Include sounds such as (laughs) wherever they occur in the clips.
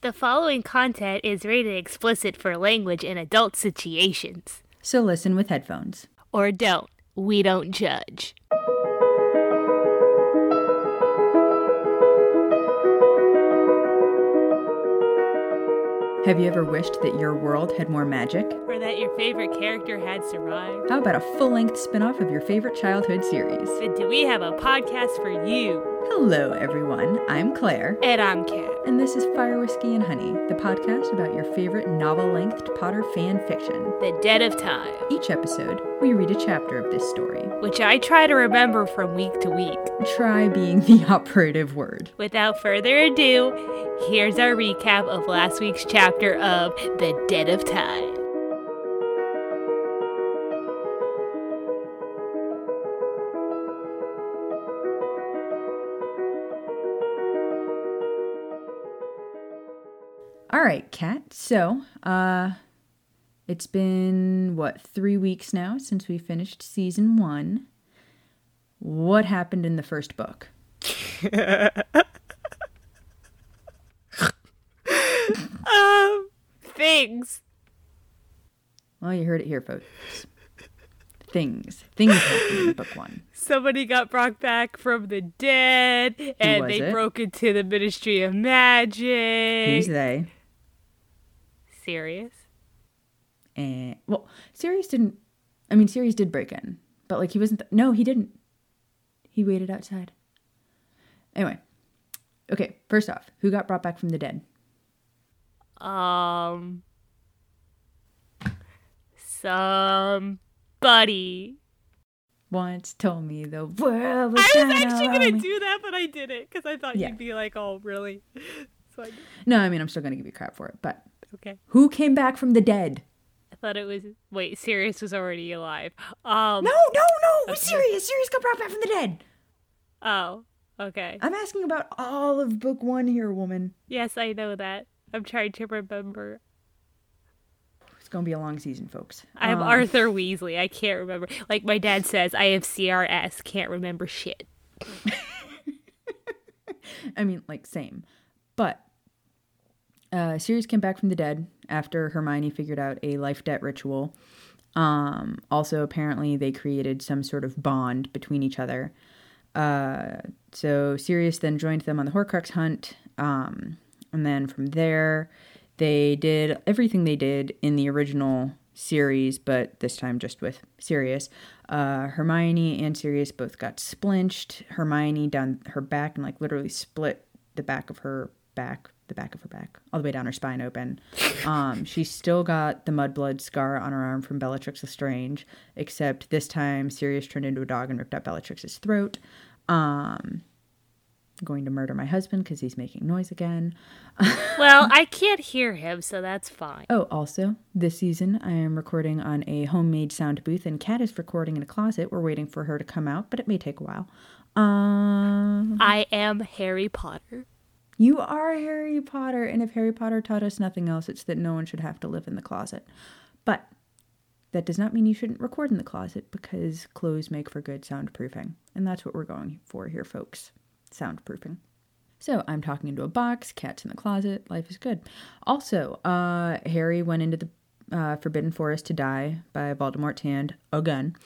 The following content is rated explicit for language in adult situations. So listen with headphones. Or don't. We don't judge. Have you ever wished that your world had more magic? Or that your favorite character had survived? How about a full length spin off of your favorite childhood series? Do we have a podcast for you? Hello, everyone. I'm Claire. And I'm Kat. And this is Fire Whiskey and Honey, the podcast about your favorite novel length Potter fan fiction. The Dead of Time. Each episode, we read a chapter of this story. Which I try to remember from week to week. Try being (laughs) the operative word. Without further ado, here's our recap of last week's chapter of The Dead of Time. Right, Kat. So, uh, it's been what three weeks now since we finished season one. What happened in the first book? (laughs) um, things. Well, you heard it here, folks. Things. Things happened in book one. Somebody got brought back from the dead, and they it? broke into the Ministry of Magic. Who's they? Sirius? And well, Sirius didn't. I mean, Sirius did break in, but like he wasn't. th- no, he didn't. He waited outside. Anyway, okay. First off, who got brought back from the dead? Um, somebody. Once told me the world was I was actually gonna me. do that, but I didn't because I thought Yeah. you'd be like, "Oh, really?" (laughs) So I, No, I mean I'm still gonna give you crap for it. But okay. who came back from the dead? I thought it was wait. Sirius was already alive. Um. No, no, no. Okay. Sirius. Sirius got brought back from the dead. Oh. Okay. I'm asking about all of book one here, woman. Yes, I know that. I'm trying to remember. It's gonna be a long season, folks. I have Um, Arthur Weasley. I can't remember. Like my dad says, I have CRS. Can't remember shit. (laughs) I mean, like same, but uh, Sirius came back from the dead after Hermione figured out a life debt ritual. Um, also, apparently, they created some sort of bond between each other. Uh, so Sirius then joined them on the Horcrux hunt, um, and then from there, they did everything they did in the original series, but this time just with Sirius. Uh, Hermione and Sirius both got splinched. Hermione down her back and like literally split the back of her back, the back of her back, all the way down her spine open. Um, she still got the mudblood scar on her arm from Bellatrix Lestrange, except this time Sirius turned into a dog and ripped out Bellatrix's throat. Um, going to murder my husband because he's making noise again. (laughs) Well, I can't hear him, so that's fine. Oh, also, this season I am recording on a homemade sound booth, and Kat is recording in a closet. We're waiting for her to come out, but it may take a while. Um, I am Harry Potter. You are Harry Potter, and if Harry Potter taught us nothing else, it's that no one should have to live in the closet. But that does not mean you shouldn't record in the closet because clothes make for good soundproofing, and that's what we're going for here, folks. Soundproofing. So I'm talking into a box, Kat's in the closet, life is good. Also, uh, Harry went into the uh, Forbidden Forest to die by Voldemort's hand again,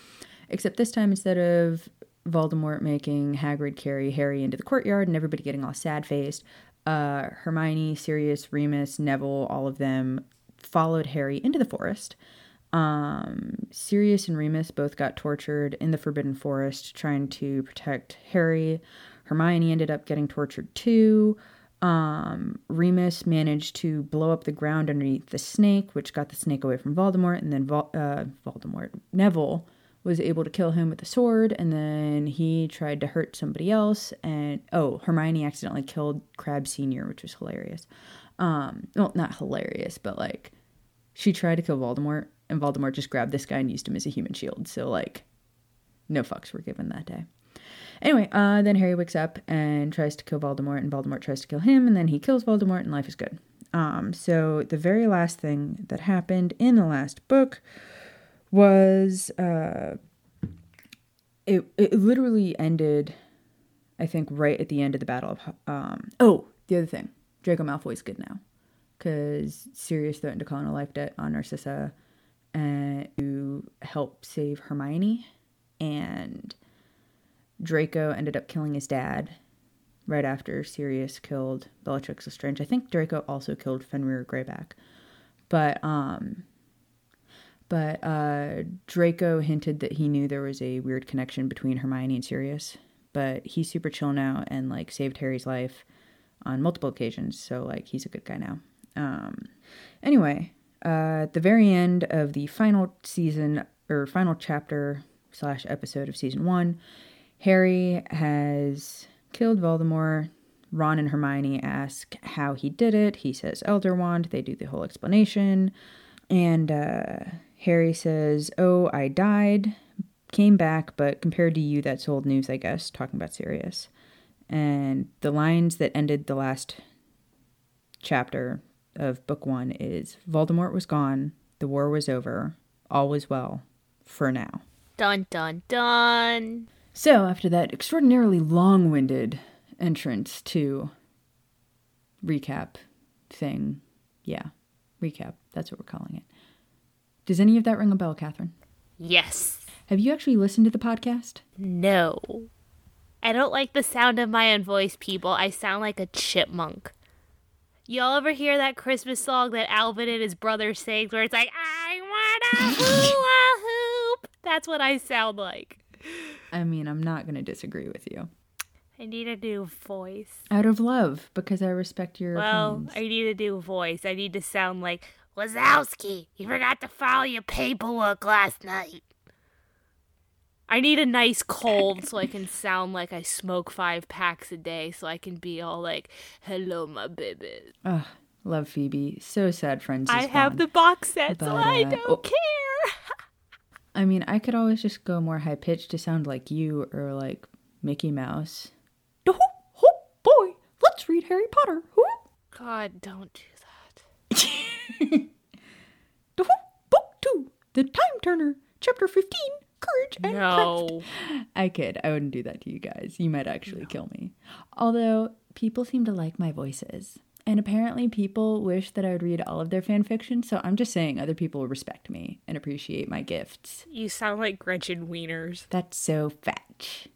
except this time instead of Voldemort making Hagrid carry Harry into the courtyard and everybody getting all sad faced, uh, Hermione, Sirius, Remus, Neville, all of them followed Harry into the forest. Um, Sirius and Remus both got tortured in the Forbidden Forest trying to protect Harry. Hermione ended up getting tortured too. Um, Remus managed to blow up the ground underneath the snake, which got the snake away from Voldemort, and then Vol- uh, Voldemort Neville was able to kill him with a sword, and then he tried to hurt somebody else, and oh, Hermione accidentally killed Crabbe Senior, which was hilarious. Um, well, not hilarious, but like she tried to kill Voldemort, and Voldemort just grabbed this guy and used him as a human shield. So like, no fucks were given that day. Anyway, uh, then Harry wakes up and tries to kill Voldemort, and Voldemort tries to kill him, and then he kills Voldemort, and life is good. Um, so the very last thing that happened in the last book was uh, it it literally ended, I think, right at the end of the battle of. Um, oh, the other thing, Draco Malfoy's good now. because Sirius threatened to call in a life debt on Narcissa and to help save Hermione. And Draco ended up killing his dad right after Sirius killed Bellatrix Lestrange. I think Draco also killed Fenrir Greyback. But um but uh Draco hinted that he knew there was a weird connection between Hermione and Sirius. But he's super chill now and like saved Harry's life on multiple occasions. So like he's a good guy now. Um anyway, uh at the very end of the final season or final chapter slash episode of season one, Harry has killed Voldemort. Ron and Hermione ask how he did it. He says Elder Wand. They do the whole explanation. And uh, Harry says, Oh, I died, came back, but compared to you, that's old news, I guess, talking about Sirius. And the lines that ended the last chapter of book one is Voldemort was gone, the war was over, all was well, for now. Dun dun dun. So, after that extraordinarily long winded entrance to recap thing, yeah, recap, that's what we're calling it. Does any of that ring a bell, Catherine? Yes. Have you actually listened to the podcast? No. I don't like the sound of my own voice, people. I sound like a chipmunk. Y'all ever hear that Christmas song that Alvin and his brother sing where it's like, I wanna hula hoop? That's what I sound like. I mean, I'm not going to disagree with you. I need a new voice. Out of love, because I respect your Well, opinions. I need a new voice. I need to sound like Wazowski. You forgot to file your paperwork last night. I need a nice cold so I can sound like I smoke five packs a day so I can be all like, hello, my baby. Ugh, love Phoebe. So sad friends is I have gone. the box set, so But, I uh, don't oh. care. (laughs) I mean, I could always just go more high pitched to sound like you or like Mickey Mouse. Oh, oh boy, let's read Harry Potter. God, don't do that. (laughs) (laughs) Oh, book two, The Time Turner, chapter 15, Courage and Craft. No. I kid. I wouldn't do that to you guys. You might actually kill me. Although people seem to like my voices. And apparently people wish that I would read all of their fan fiction, so I'm just saying other people respect me and appreciate my gifts. You sound like Gretchen Wieners. That's so fetch.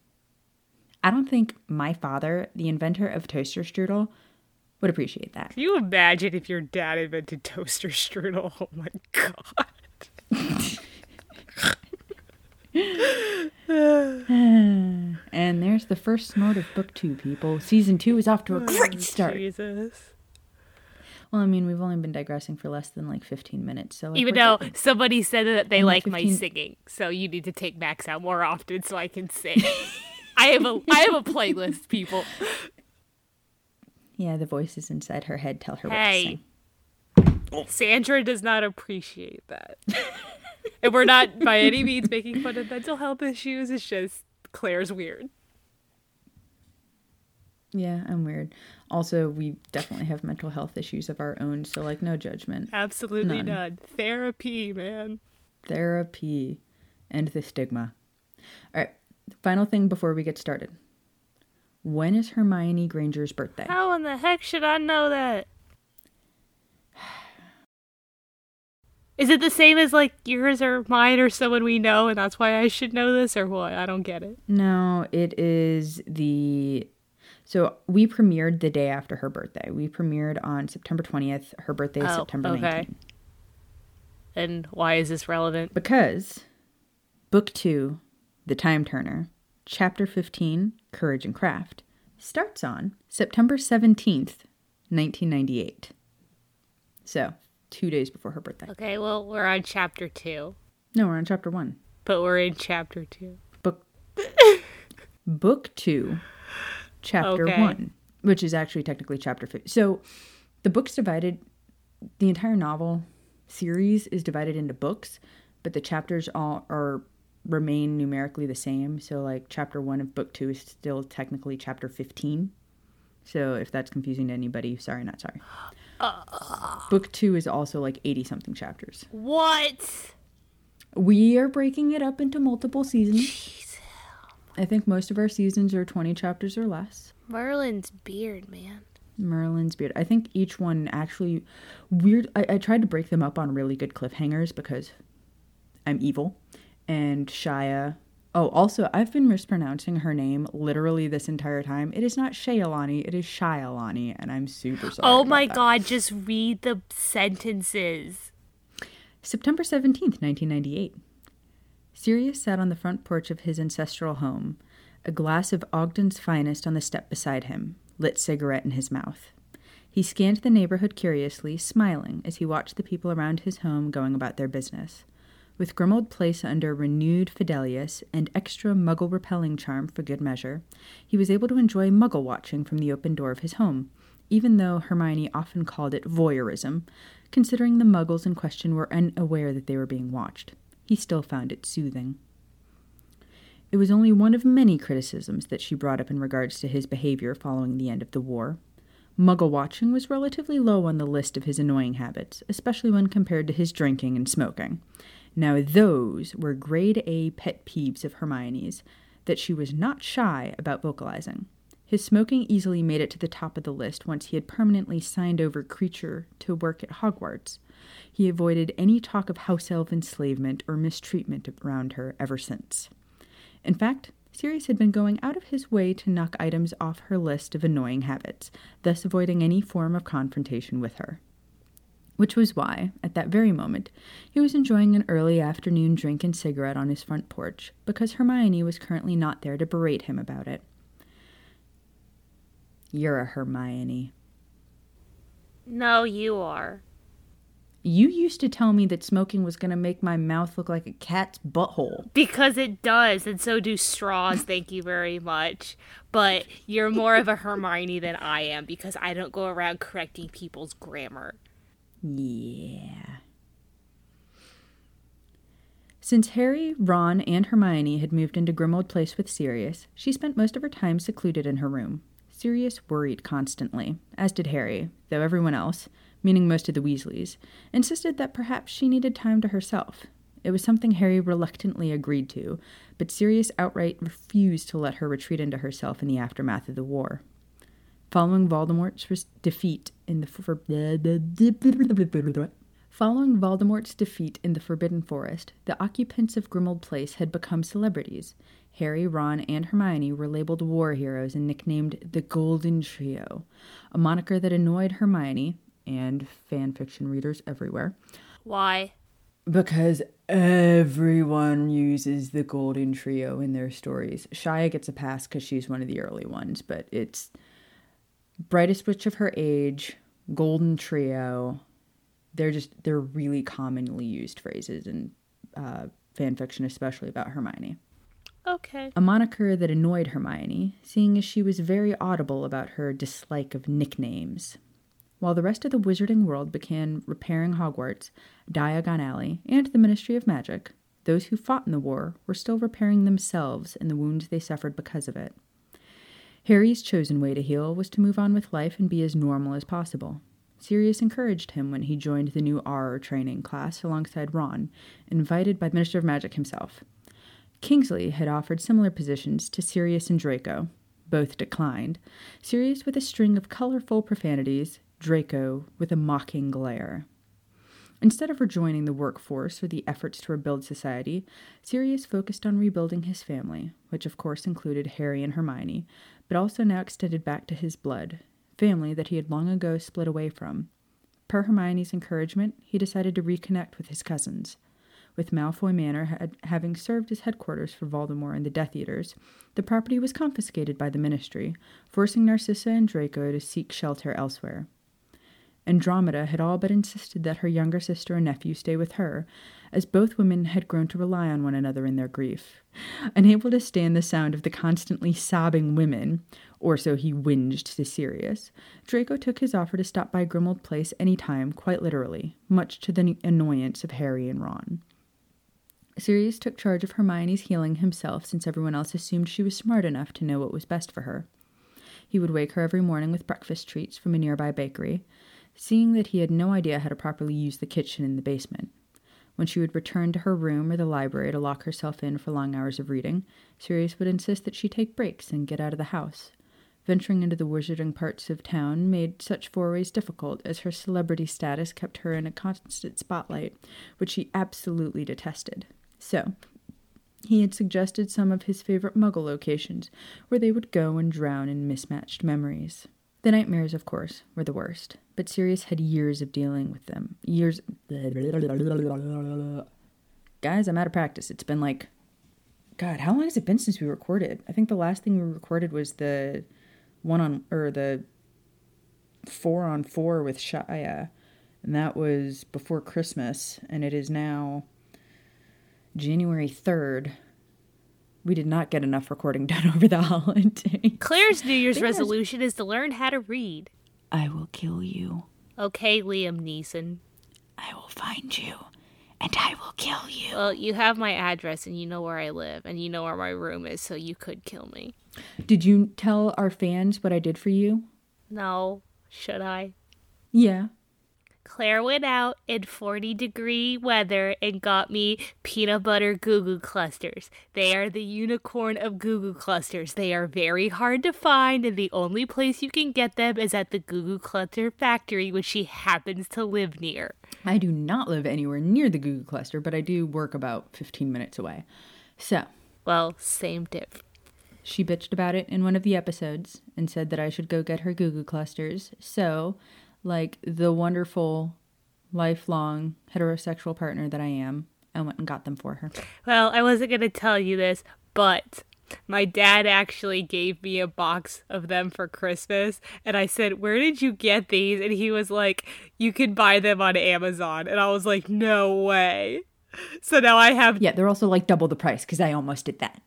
I don't think my father, the inventor of toaster strudel, would appreciate that. Can you imagine if your dad invented toaster strudel? (laughs) Oh my god. (sighs) And there's the first snort of book two, people. Season two is off to a oh, great start. Jesus. Well, I mean, we've only been digressing for less than like 15 minutes, so like, Even though somebody said that they Only like my singing, so you need to take Max out more often so I can sing. (laughs) I have a I have a playlist, people. Yeah, the voices inside her head tell her Hey. what to sing. Sandra does not appreciate that. (laughs) and we're not by any means making fun of mental health issues. It's just Claire's weird. Yeah, I'm weird. Also, we definitely have mental health issues of our own, so like no judgment. Absolutely None. none. Therapy, man. Therapy and the stigma. All right, final thing before we get started. When is Hermione Granger's birthday? How in the heck should I know that? (sighs) Is it the same as like yours or mine or someone we know and that's why I should know this or what? I don't get it. No, it is the. So we premiered the day after her birthday. We premiered on September 20th. Her birthday is Oh, September okay. 19th. And why is this relevant? Because book two, The Time Turner, chapter 15, Courage and Craft, starts on September 17th, 1998. So, two days before her birthday. Okay, well, we're on chapter two, No, we're on chapter one. but we're in chapter two. Book, (laughs) book two, chapter Okay. one, which is actually technically chapter 50. So, the book's divided, the entire novel series is divided into books, but the chapters all are remain numerically the same. So, like, chapter one of book two is still technically chapter 15. So, if that's confusing to anybody, sorry, not sorry. Uh. book two is also like 80 something chapters. What? We are breaking it up into multiple seasons. I think most of our seasons are 20 chapters or less. Merlin's beard, man. Merlin's beard. I think each one actually weird. I, I tried to break them up on really good cliffhangers because I'm evil. And Shia. Oh, also, I've been mispronouncing her name literally this entire time. It is not Shayalani, it is Shyalani, and I'm super sorry. Oh my that. god, just read the sentences. September 17th, 1998. Sirius sat on the front porch of his ancestral home, a glass of Ogden's finest on the step beside him, lit cigarette in his mouth. He scanned the neighborhood curiously, smiling as he watched the people around his home going about their business. With Grimmauld Place under renewed fidelius and extra muggle repelling charm for good measure, he was able to enjoy muggle watching from the open door of his home, even though Hermione often called it voyeurism, considering the muggles in question were unaware that they were being watched. He still found it soothing. It was only one of many criticisms that she brought up in regards to his behavior following the end of the war. Muggle watching was relatively low on the list of his annoying habits, especially when compared to his drinking and smoking. Now, those were grade A pet peeves of Hermione's that she was not shy about vocalizing. His smoking easily made it to the top of the list once he had permanently signed over Kreacher to work at Hogwarts. He avoided any talk of house elf enslavement or mistreatment around her ever since. In fact, Sirius had been going out of his way to knock items off her list of annoying habits, thus avoiding any form of confrontation with her. Which was why, at that very moment, he was enjoying an early afternoon drink and cigarette on his front porch, because Hermione was currently not there to berate him about it. You're a Hermione. No, you are. You used to tell me that smoking was going to make my mouth look like a cat's butthole. Because it does, and so do straws, thank you very much. But you're more of a Hermione than I am because I don't go around correcting people's grammar. Yeah. Since Harry, Ron, and Hermione had moved into Grimmauld Place with Sirius, she spent most of her time secluded in her room. Sirius worried constantly, as did Harry, though everyone else, meaning most of the Weasleys, insisted that perhaps she needed time to herself. It was something Harry reluctantly agreed to, but Sirius outright refused to let her retreat into herself in the aftermath of the war. Following Voldemort's defeat in the for- Following Voldemort's defeat in the Forbidden Forest, the occupants of Grimmauld Place had become celebrities. Harry, Ron, and Hermione were labeled war heroes and nicknamed the Golden Trio, a moniker that annoyed Hermione and fan fiction readers everywhere Why? because everyone uses the Golden Trio in their stories. Shia gets a pass because she's one of the early ones, but it's brightest witch of her age, Golden Trio. They're just they're really commonly used phrases in uh, fan fiction, especially about Hermione. Okay. A moniker that annoyed Hermione, seeing as she was very audible about her dislike of nicknames. While the rest of the wizarding world began repairing Hogwarts, Diagon Alley, and the Ministry of Magic, those who fought in the war were still repairing themselves and the wounds they suffered because of it. Harry's chosen way to heal was to move on with life and be as normal as possible. Sirius encouraged him when he joined the new Auror training class alongside Ron, invited by the Minister of Magic himself. Kingsley had offered similar positions to Sirius and Draco. Both declined. Sirius with a string of colorful profanities, Draco with a mocking glare. Instead of rejoining the workforce or the efforts to rebuild society, Sirius focused on rebuilding his family, which of course included Harry and Hermione, but also now extended back to his blood, family that he had long ago split away from. Per Hermione's encouragement, he decided to reconnect with his cousins. With Malfoy Manor had, having served as headquarters for Voldemort and the Death Eaters, the property was confiscated by the Ministry, forcing Narcissa and Draco to seek shelter elsewhere. Andromeda had all but insisted that her younger sister and nephew stay with her, as both women had grown to rely on one another in their grief. Unable to stand the sound of the constantly sobbing women, or so he whinged to Sirius, Draco took his offer to stop by Grimmauld Place any time, quite literally, much to the annoyance of Harry and Ron. Sirius took charge of Hermione's healing himself since everyone else assumed she was smart enough to know what was best for her. He would wake her every morning with breakfast treats from a nearby bakery, seeing that he had no idea how to properly use the kitchen in the basement. When she would return to her room or the library to lock herself in for long hours of reading, Sirius would insist that she take breaks and get out of the house. Venturing into the wizarding parts of town made such forays difficult, as her celebrity status kept her in a constant spotlight, which she absolutely detested. So, he had suggested some of his favorite muggle locations, where they would go and drown in mismatched memories. The nightmares, of course, were the worst, but Sirius had years of dealing with them. Years. (laughs) Guys, I'm out of practice. It's been like. God, how long has it been since we recorded? I think the last thing we recorded was the one on. or the four on four with Shia, and that was before Christmas, and it is now January 3rd. We did not get enough recording (laughs) done over the holiday. Claire's New Year's resolution is to learn how to read. I will kill you. Okay, Liam Neeson. I will find you. And I will kill you. Well, you have my address and you know where I live and you know where my room is, so you could kill me. Did you tell our fans what I did for you? No, should I? Yeah. Claire went out in 40 degree weather and got me peanut butter goo goo clusters. They are the unicorn of goo goo clusters. They are very hard to find, and the only place you can get them is at the goo goo cluster factory, which she happens to live near. I do not live anywhere near the goo goo cluster, but I do work about 15 minutes away. So, Well, same tip. she bitched about it in one of the episodes and said that I should go get her goo goo clusters. So, like the wonderful, lifelong heterosexual partner that I am, I went and got them for her. Well, I wasn't going to tell you this, but my dad actually gave me a box of them for Christmas. And I said, Where did you get these? And he was like, You can buy them on Amazon. And I was like, No way. So now I have, Yeah, they're also like double the price because I almost did that.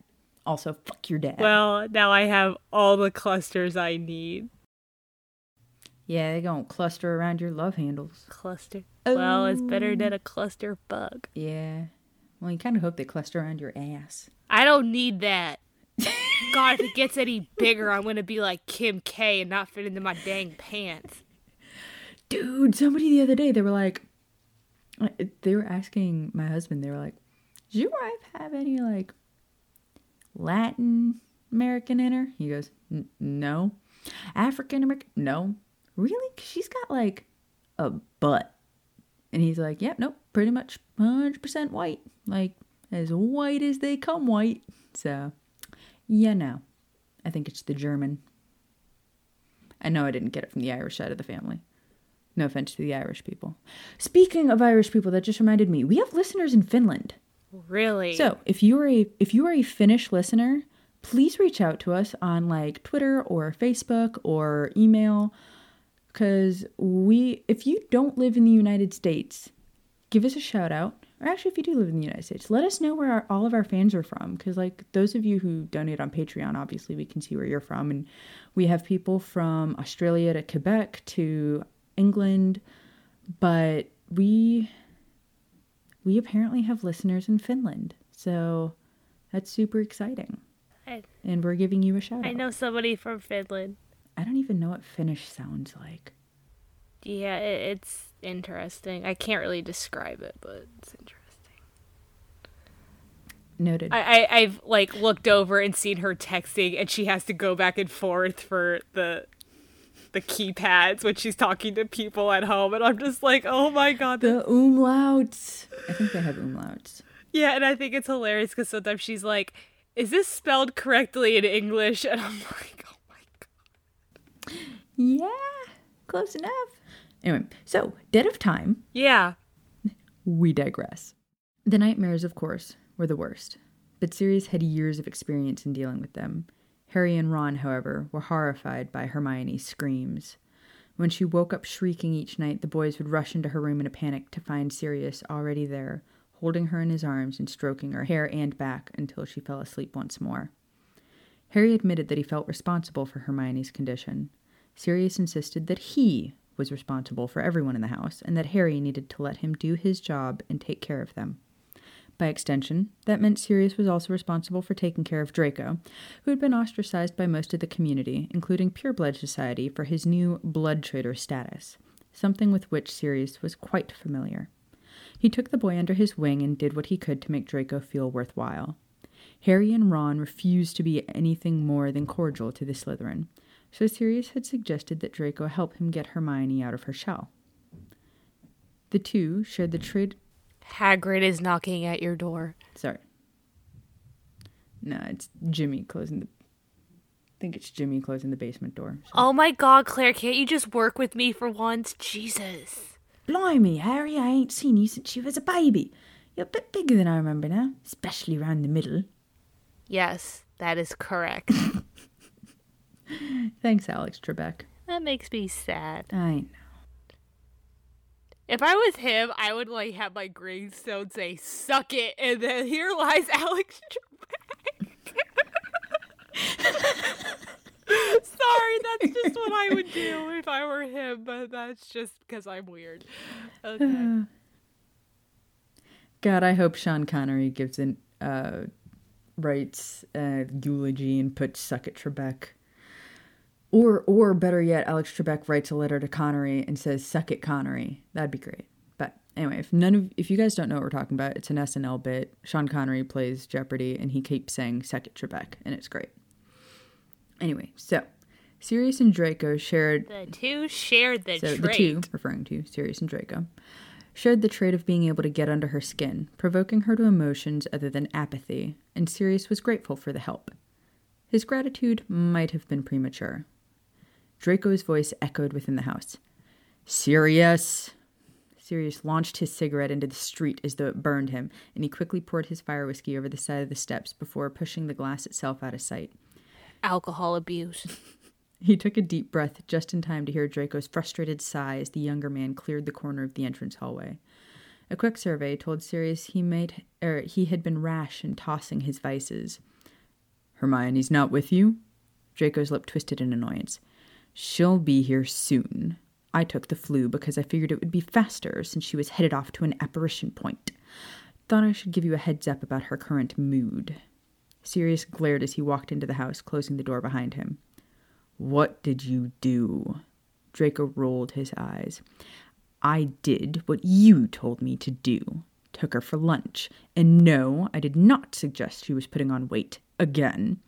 Also, fuck your dad. well, now I have all the clusters I need. Yeah, they don't cluster around your love handles. Cluster. Well, it's better than a oh. cluster bug. Yeah. Well, you kind of hope they cluster around your ass. I don't need that. God, if it gets any bigger, I'm going to be like Kim K and not fit into my dang pants. Dude, somebody the other day, they were like, uh, they were asking my husband, they were like, does your wife have any like Latin American in her? He goes, "N- no. African American? No. Really? 'Cause she's got like a butt. And he's like, yep, nope, pretty much 100% white. Like, as white as they come white. So, yeah, no. I think it's the German. I know I didn't get it from the Irish side of the family. No offense to the Irish people. Speaking of Irish people, that just reminded me, we have listeners in Finland. Really? So if you are a if you are a Finnish listener, please reach out to us on like Twitter or Facebook or email. Cause we if you don't live in the United States, give us a shout out. Or actually if you do live in the United States, let us know where our, all of our fans are from. Cause like those of you who donate on Patreon, obviously we can see where you're from. And we have people from Australia to Quebec to England, but we we apparently have listeners in Finland. So that's super exciting. I, And we're giving you a shout I out. I know somebody from Finland. I don't even know what Finnish sounds like. Yeah, it's interesting. I can't really describe it, but it's interesting. Noted. I, I I've like looked over and seen her texting, and she has to go back and forth for the the keypads when she's talking to people at home, and I'm just like, oh my god, the umlauts. I think they have umlauts. yeah. And I think it's hilarious because sometimes she's like, "Is this spelled correctly in English?" (laughs) And I'm like, oh. Yeah, close enough. Anyway, so Dead of Time, Yeah, we digress. The nightmares, of course, were the worst, but Sirius had years of experience in dealing with them. Harry and Ron, however, were horrified by Hermione's screams. When she woke up shrieking each night, the boys would rush into her room in a panic to find Sirius already there, holding her in his arms and stroking her hair and back until she fell asleep once more. Harry admitted that he felt responsible for Hermione's condition. Sirius insisted that he was responsible for everyone in the house and that Harry needed to let him do his job and take care of them. By extension, that meant Sirius was also responsible for taking care of Draco, who had been ostracized by most of the community, including Pureblood Society, for his new blood traitor status, something with which Sirius was quite familiar. He took the boy under his wing and did what he could to make Draco feel worthwhile. Harry and Ron refused to be anything more than cordial to the Slytherin, So Sirius had suggested that Draco help him get Hermione out of her shell. The two shared the trade. Hagrid is knocking at your door. Sorry. No, it's Jimmy closing the. I think it's Jimmy closing the basement door. so- Oh my god, Claire, can't you just work with me for once? Jesus. Blimey, Harry, I ain't seen you since you was a baby. You're a bit bigger than I remember now, especially round the middle. Yes, that is correct. (laughs) (laughs) Thanks, Alex Trebek. that makes me sad. I know. If I was him, I would like have my gravestone say "suck it," and then here lies (laughs) Alex Trebek. (laughs) Sorry, that's just what I would do if I were him, but that's just because I'm weird. Okay. (sighs) God, I hope Sean Connery gives an uh, writes a eulogy and puts "suck it, Trebek." Or, or better yet, Alex Trebek writes a letter to Connery and says "suck it, Connery." That'd be great. But anyway, if none of if you guys don't know what we're talking about, it's an SNL bit. Sean Connery plays Jeopardy, and he keeps saying "suck it, Trebek," and it's great. Anyway, so Sirius and Draco shared The two shared the so trait. the two, referring to Sirius and Draco, shared the trait of being able to get under her skin, provoking her to emotions other than apathy, and Sirius was grateful for the help. His gratitude might have been premature. Draco's voice echoed within the house. Sirius! Sirius launched his cigarette into the street as though it burned him, and he quickly poured his fire whiskey over the side of the steps before pushing the glass itself out of sight. Alcohol abuse. (laughs) (laughs) He took a deep breath just in time to hear Draco's frustrated sigh as the younger man cleared the corner of the entrance hallway. A quick survey told Sirius he made er, he had been rash in tossing his vices. Hermione's not with you? Draco's lip twisted in annoyance. She'll be here soon. I took the Floo because I figured it would be faster since she was headed off to an apparition point. Thought I should give you a heads up about her current mood. Sirius glared as he walked into the house, closing the door behind him. What did you do? Draco rolled his eyes. I did what you told me to do. Took her for lunch. And no, I did not suggest she was putting on weight again.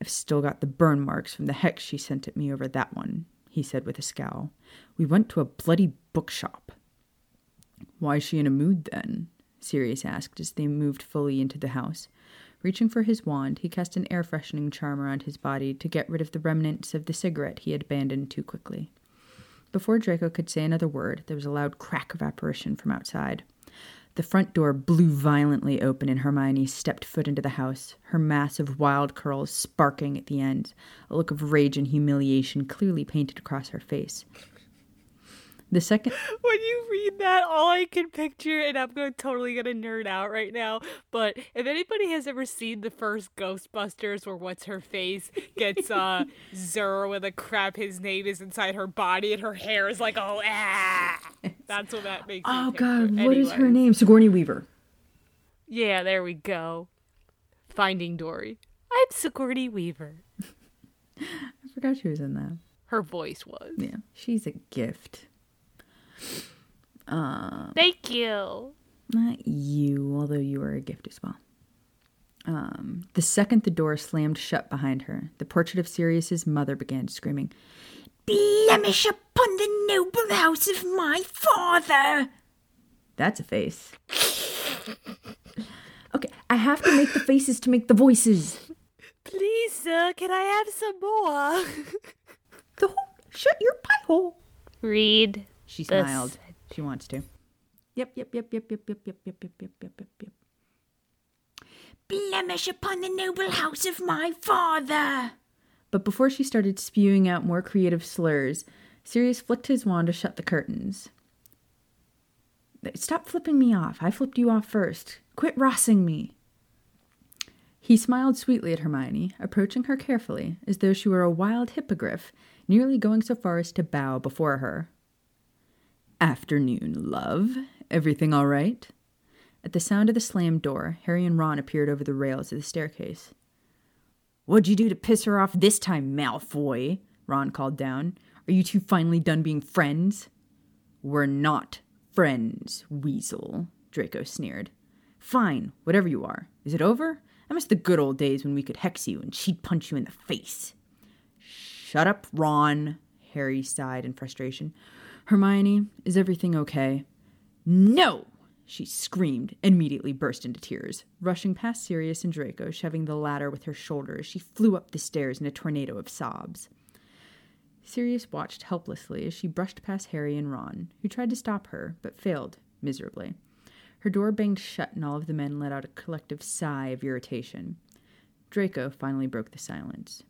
I've still got the burn marks from the hex she sent at me over that one, he said with a scowl. We went to a bloody bookshop. Why is she in a mood then? Sirius asked as they moved fully into the house. Reaching for his wand, he cast an air freshening charm around his body to get rid of the remnants of the cigarette he had abandoned too quickly. Before Draco could say another word, there was a loud crack of apparition from outside. The front door blew violently open and Hermione stepped foot into the house, her mass of wild curls sparking at the ends, a look of rage and humiliation clearly painted across her face. The second (laughs) when you read that, all I can picture, and I'm going to totally gonna nerd out right now, but if anybody has ever seen the first Ghostbusters where what's her face gets uh (laughs) Zer with a crap his name is inside her body and her hair is like oh ah (laughs) that's what that makes Oh god, what is her name? Sigourney Weaver. Yeah, there we go. Finding Dory. I'm Sigourney Weaver. I forgot she was in that. Her voice was. Yeah. She's a gift. Thank you. Not you, although you are a gift as well. Um, the second the door slammed shut behind her, the portrait of Sirius's mother began screaming, Blemish upon the noble house of my father! That's a face. (laughs) okay, I have to make the faces to make the voices. Please, sir, can I have some more? The whole, shut your pie hole. Read. She smiled. She wants to. Yep, yep, yep, yep, yep, yep, yep, yep, yep, yep, yep, yep, yep. Blemish upon the noble house of my father. But before she started spewing out more creative slurs, Sirius flicked his wand to shut the curtains. Stop flipping me off. I flipped you off first. Quit rossing me. He smiled sweetly at Hermione, approaching her carefully, as though she were a wild hippogriff, nearly going so far as to bow before her. Afternoon, love. Everything all right? At the sound of the slammed door, Harry and Ron appeared over the rails of the staircase. What'd you do to piss her off this time, Malfoy? Ron called down. Are you two finally done being friends? We're not friends, Weasel, Draco sneered. Fine, whatever you are. Is it over? I miss the good old days when we could hex you and she'd punch you in the face. Shut up, Ron, Harry sighed in frustration. Hermione, is everything okay? No! She screamed and immediately burst into tears. Rushing past Sirius and Draco, shoving the latter with her shoulders, she flew up the stairs in a tornado of sobs. Sirius watched helplessly as she brushed past Harry and Ron, who tried to stop her, but failed miserably. Her door banged shut, and all of the men let out a collective sigh of irritation. Draco finally broke the silence.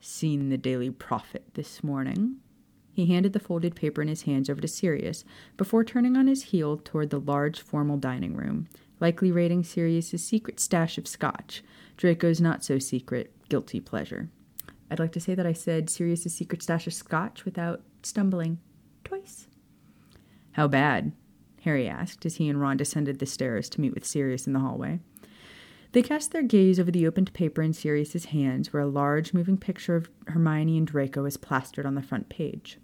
Seen the Daily Prophet this morning? He handed the folded paper in his hands over to Sirius before turning on his heel toward the large formal dining room, likely raiding Sirius's secret stash of scotch, Draco's not so secret guilty pleasure. I'd like to say that I said Sirius's secret stash of scotch without stumbling twice. How bad? Harry asked as he and Ron descended the stairs to meet with Sirius in the hallway. They cast their gaze over the opened paper in Sirius's hands, where a large moving picture of Hermione and Draco was plastered on the front page.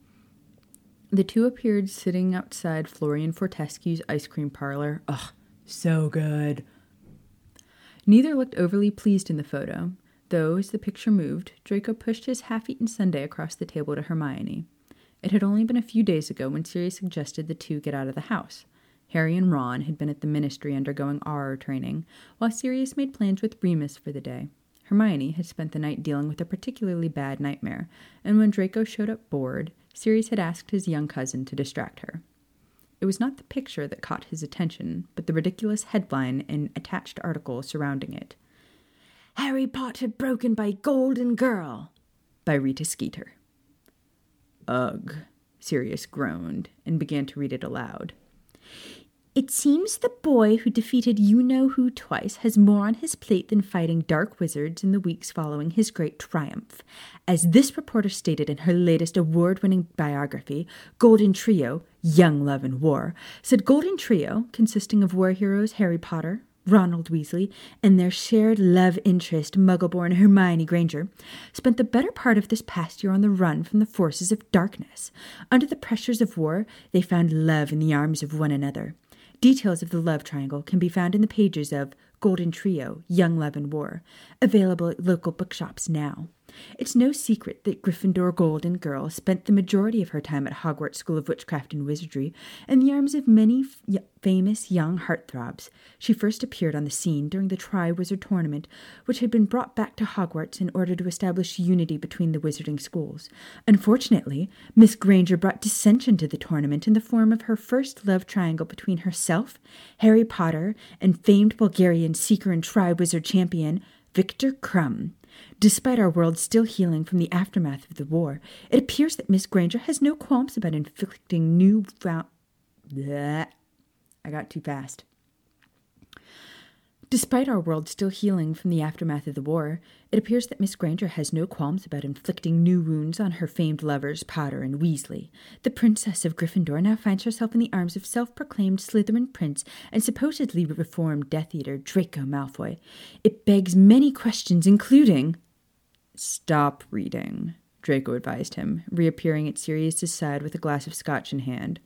The two appeared sitting outside Florian Fortescue's ice cream parlor. Ugh, so good. Neither looked overly pleased in the photo, though as the picture moved, Draco pushed his half eaten sundae across the table to Hermione. It had only been a few days ago when Sirius suggested the two get out of the house. Harry and Ron had been at the ministry undergoing Auror training, while Sirius made plans with Remus for the day. Hermione had spent the night dealing with a particularly bad nightmare, and when Draco showed up bored, Sirius had asked his young cousin to distract her. It was not the picture that caught his attention, but the ridiculous headline and attached article surrounding it. Harry Potter Broken by Golden Girl by Rita Skeeter. Ugh, Sirius groaned and began to read it aloud. It seems the boy who defeated you know who twice has more on his plate than fighting dark wizards in the weeks following his great triumph. As this reporter stated in her latest award winning biography, Golden Trio, Young Love and War, said Golden Trio, consisting of war heroes Harry Potter, Ronald Weasley, and their shared love interest, Muggleborn Hermione Granger, spent the better part of this past year on the run from the forces of darkness. Under the pressures of war, they found love in the arms of one another. Details of the love triangle can be found in the pages of Golden Trio, Young Love and War, available at local bookshops now. It's no secret that Gryffindor Golden Girl spent the majority of her time at Hogwarts School of Witchcraft and Wizardry in the arms of many f- famous young heartthrobs. She first appeared on the scene during the Triwizard Tournament, which had been brought back to Hogwarts in order to establish unity between the wizarding schools. Unfortunately, Miss Granger brought dissension to the tournament in the form of her first love triangle between herself, Harry Potter, and famed Bulgarian seeker and Triwizard champion Viktor Krum. Despite our world still healing from the aftermath of the war, it appears that Miss Granger has no qualms about inflicting new found. I got too fast. Despite our world still healing from the aftermath of the war, it appears that Miss Granger has no qualms about inflicting new wounds on her famed lovers, Potter and Weasley. The Princess of Gryffindor now finds herself in the arms of self proclaimed Slytherin prince and supposedly reformed Death Eater Draco Malfoy. It begs many questions, including. Stop reading, Draco advised him, reappearing at Sirius's side with a glass of scotch in hand.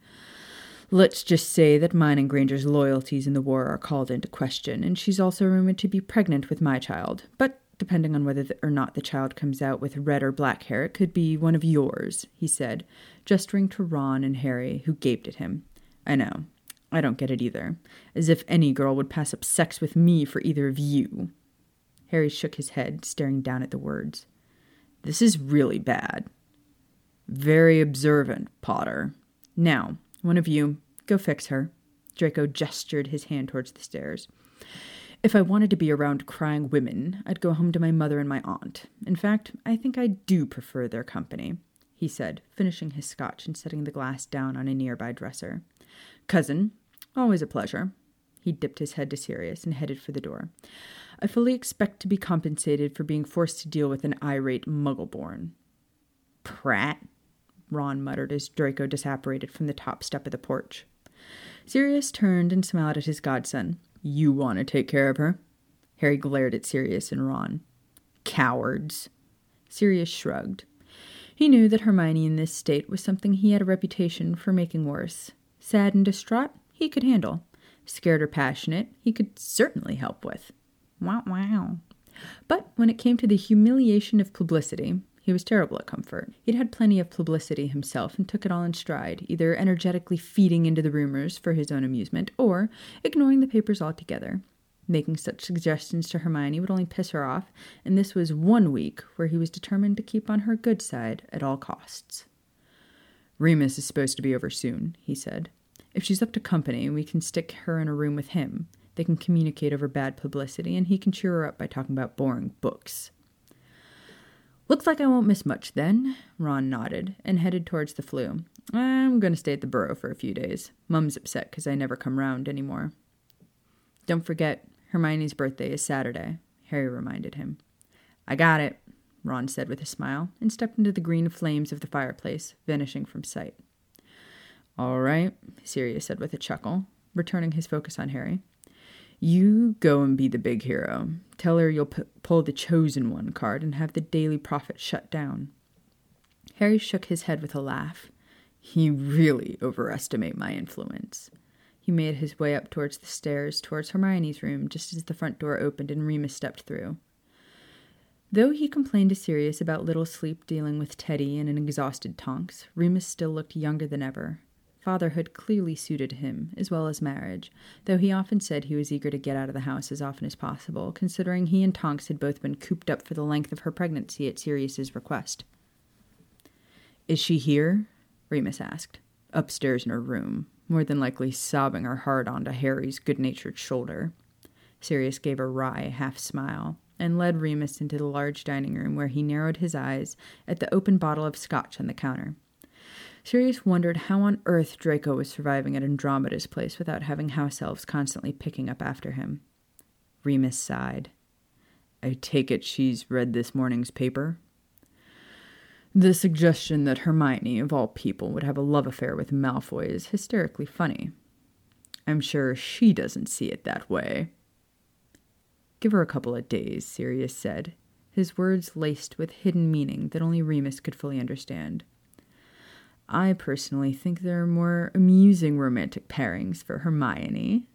Let's just say that mine and Granger's loyalties in the war are called into question, and she's also rumored to be pregnant with my child. But depending on whether or not the child comes out with red or black hair, it could be one of yours, he said, gesturing to Ron and Harry, who gaped at him. I know. I don't get it either. As if any girl would pass up sex with me for either of you. Harry shook his head, staring down at the words. This is really bad. Very observant, Potter. Now, one of you, go fix her. Draco gestured his hand towards the stairs. If I wanted to be around crying women, I'd go home to my mother and my aunt. In fact, I think I do prefer their company, he said, finishing his scotch and setting the glass down on a nearby dresser. Cousin, always a pleasure. He dipped his head to Sirius and headed for the door. I fully expect to be compensated for being forced to deal with an irate Muggleborn. Prat, Ron muttered as Draco disapparated from the top step of the porch. Sirius turned and smiled at his godson. You want to take care of her? Harry glared at Sirius and Ron. Cowards. Sirius shrugged. He knew that Hermione in this state was something he had a reputation for making worse. Sad and distraught, he could handle. Scared or passionate, he could certainly help with. Wow, wow. But when it came to the humiliation of publicity, He was terrible at comfort. He'd had plenty of publicity himself and took it all in stride, either energetically feeding into the rumors for his own amusement or ignoring the papers altogether. Making such suggestions to Hermione would only piss her off, and this was one week where he was determined to keep on her good side at all costs. Remus is supposed to be over soon, he said. If she's up to company, we can stick her in a room with him. They can communicate over bad publicity, and he can cheer her up by talking about boring books. Looks like I won't miss much then, Ron nodded and headed towards the Floo. I'm going to stay at the Burrow for a few days. Mum's upset because I never come round anymore. Don't forget, Hermione's birthday is Saturday, Harry reminded him. I got it, Ron said with a smile, and stepped into the green flames of the fireplace, vanishing from sight. All right, Sirius said with a chuckle, returning his focus on Harry. You go and be the big hero. Tell her you'll p- pull the chosen one card and have the Daily Prophet shut down. Harry shook his head with a laugh. You really overestimate my influence. He made his way up towards the stairs, towards Hermione's room, just as the front door opened and Remus stepped through. Though he complained to Sirius about little sleep dealing with Teddy and an exhausted Tonks, Remus still looked younger than ever. Fatherhood clearly suited him, as well as marriage, though he often said he was eager to get out of the house as often as possible, considering he and Tonks had both been cooped up for the length of her pregnancy at Sirius's request. Is she here? Remus asked. Upstairs in her room, more than likely sobbing her heart onto Harry's good natured shoulder. Sirius gave a wry half smile and led Remus into the large dining room where he narrowed his eyes at the open bottle of scotch on the counter. Sirius wondered how on earth Draco was surviving at Andromeda's place without having house elves constantly picking up after him. Remus sighed. I take it she's read this morning's paper? The suggestion that Hermione, of all people, would have a love affair with Malfoy is hysterically funny. I'm sure she doesn't see it that way. Give her a couple of days, Sirius said, his words laced with hidden meaning that only Remus could fully understand. I personally think there are more amusing romantic pairings for Hermione.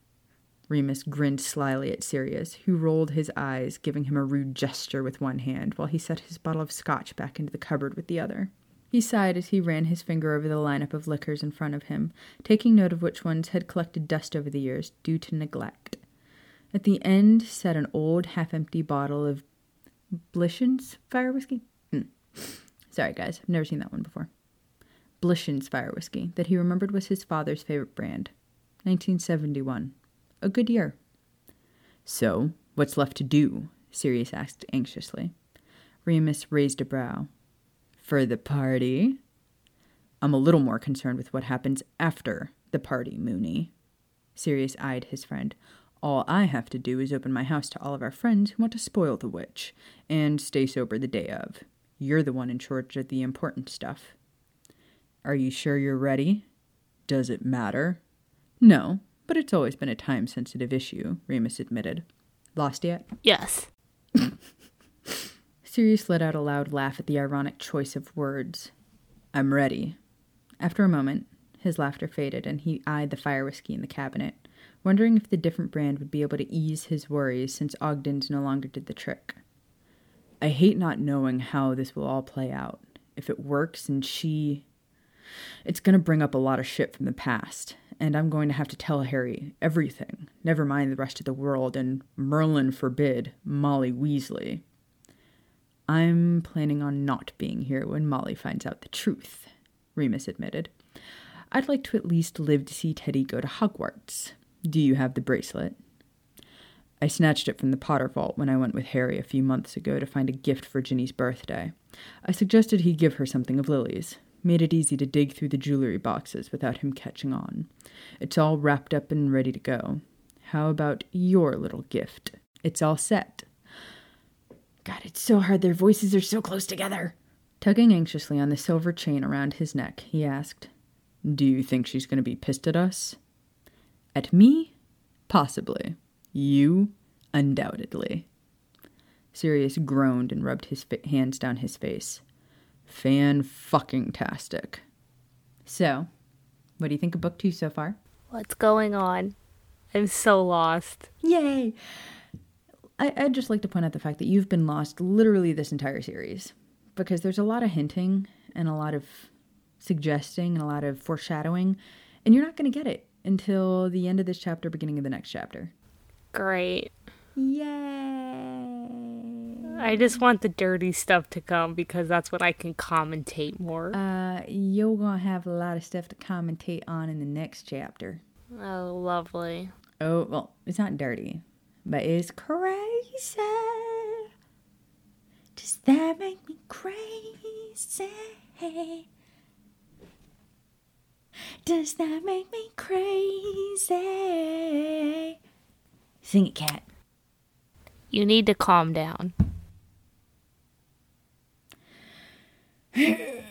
Remus grinned slyly at Sirius, who rolled his eyes, giving him a rude gesture with one hand while he set his bottle of scotch back into the cupboard with the other. He sighed as he ran his finger over the lineup of liquors in front of him, taking note of which ones had collected dust over the years due to neglect. At the end sat an old, half empty bottle of Blishen's fire whiskey. Mm. Sorry, guys, I've never seen that one before. Blishen's fire whiskey that he remembered was his father's favorite brand. 1971. A good year. So, what's left to do? Sirius asked anxiously. Remus raised a brow. For the party? I'm a little more concerned with what happens after the party, Moony. Sirius eyed his friend. All I have to do is open my house to all of our friends who want to spoil the witch, and stay sober the day of. You're the one in charge of the important stuff. Are you sure you're ready? Does it matter? No, but it's always been a time sensitive issue, Remus admitted. Lost yet? Yes. (laughs) Sirius let out a loud laugh at the ironic choice of words. I'm ready. After a moment, his laughter faded, and he eyed the fire whiskey in the cabinet wondering if the different brand would be able to ease his worries since Ogden's no longer did the trick. I hate not knowing how this will all play out. If it works and she. It's going to bring up a lot of shit from the past, and I'm going to have to tell Harry everything, never mind the rest of the world, and Merlin forbid Molly Weasley. I'm planning on not being here when Molly finds out the truth, Remus admitted. I'd like to at least live to see Teddy go to Hogwarts. Do you have the bracelet? I snatched it from the Potter vault when I went with Harry a few months ago to find a gift for Ginny's birthday. I suggested he give her something of Lily's. Made it easy to dig through the jewelry boxes without him catching on. It's all wrapped up and ready to go. How about your little gift? It's all set. God, it's so hard. Their voices are so close together. Tugging anxiously on the silver chain around his neck, he asked, Do you think she's going to be pissed at us? At me? Possibly. You? Undoubtedly. Sirius groaned and rubbed his hands down his face. Fan fucking tastic. So, what do you think of book two so far? What's going on? I'm so lost. Yay! I, would just like to point out the fact that you've been lost literally this entire series. because there's a lot of hinting and a lot of suggesting and a lot of foreshadowing, and you're not going to get it until the end of this chapter, beginning of the next chapter. Great. Yay! I just want the dirty stuff to come because that's what I can commentate more. Uh, you're gonna have a lot of stuff to commentate on in the next chapter. oh, lovely. Oh, well, it's not dirty, but it's crazy. Does that make me crazy? Does that make me crazy? Sing it, Kat. You need to calm down. (laughs)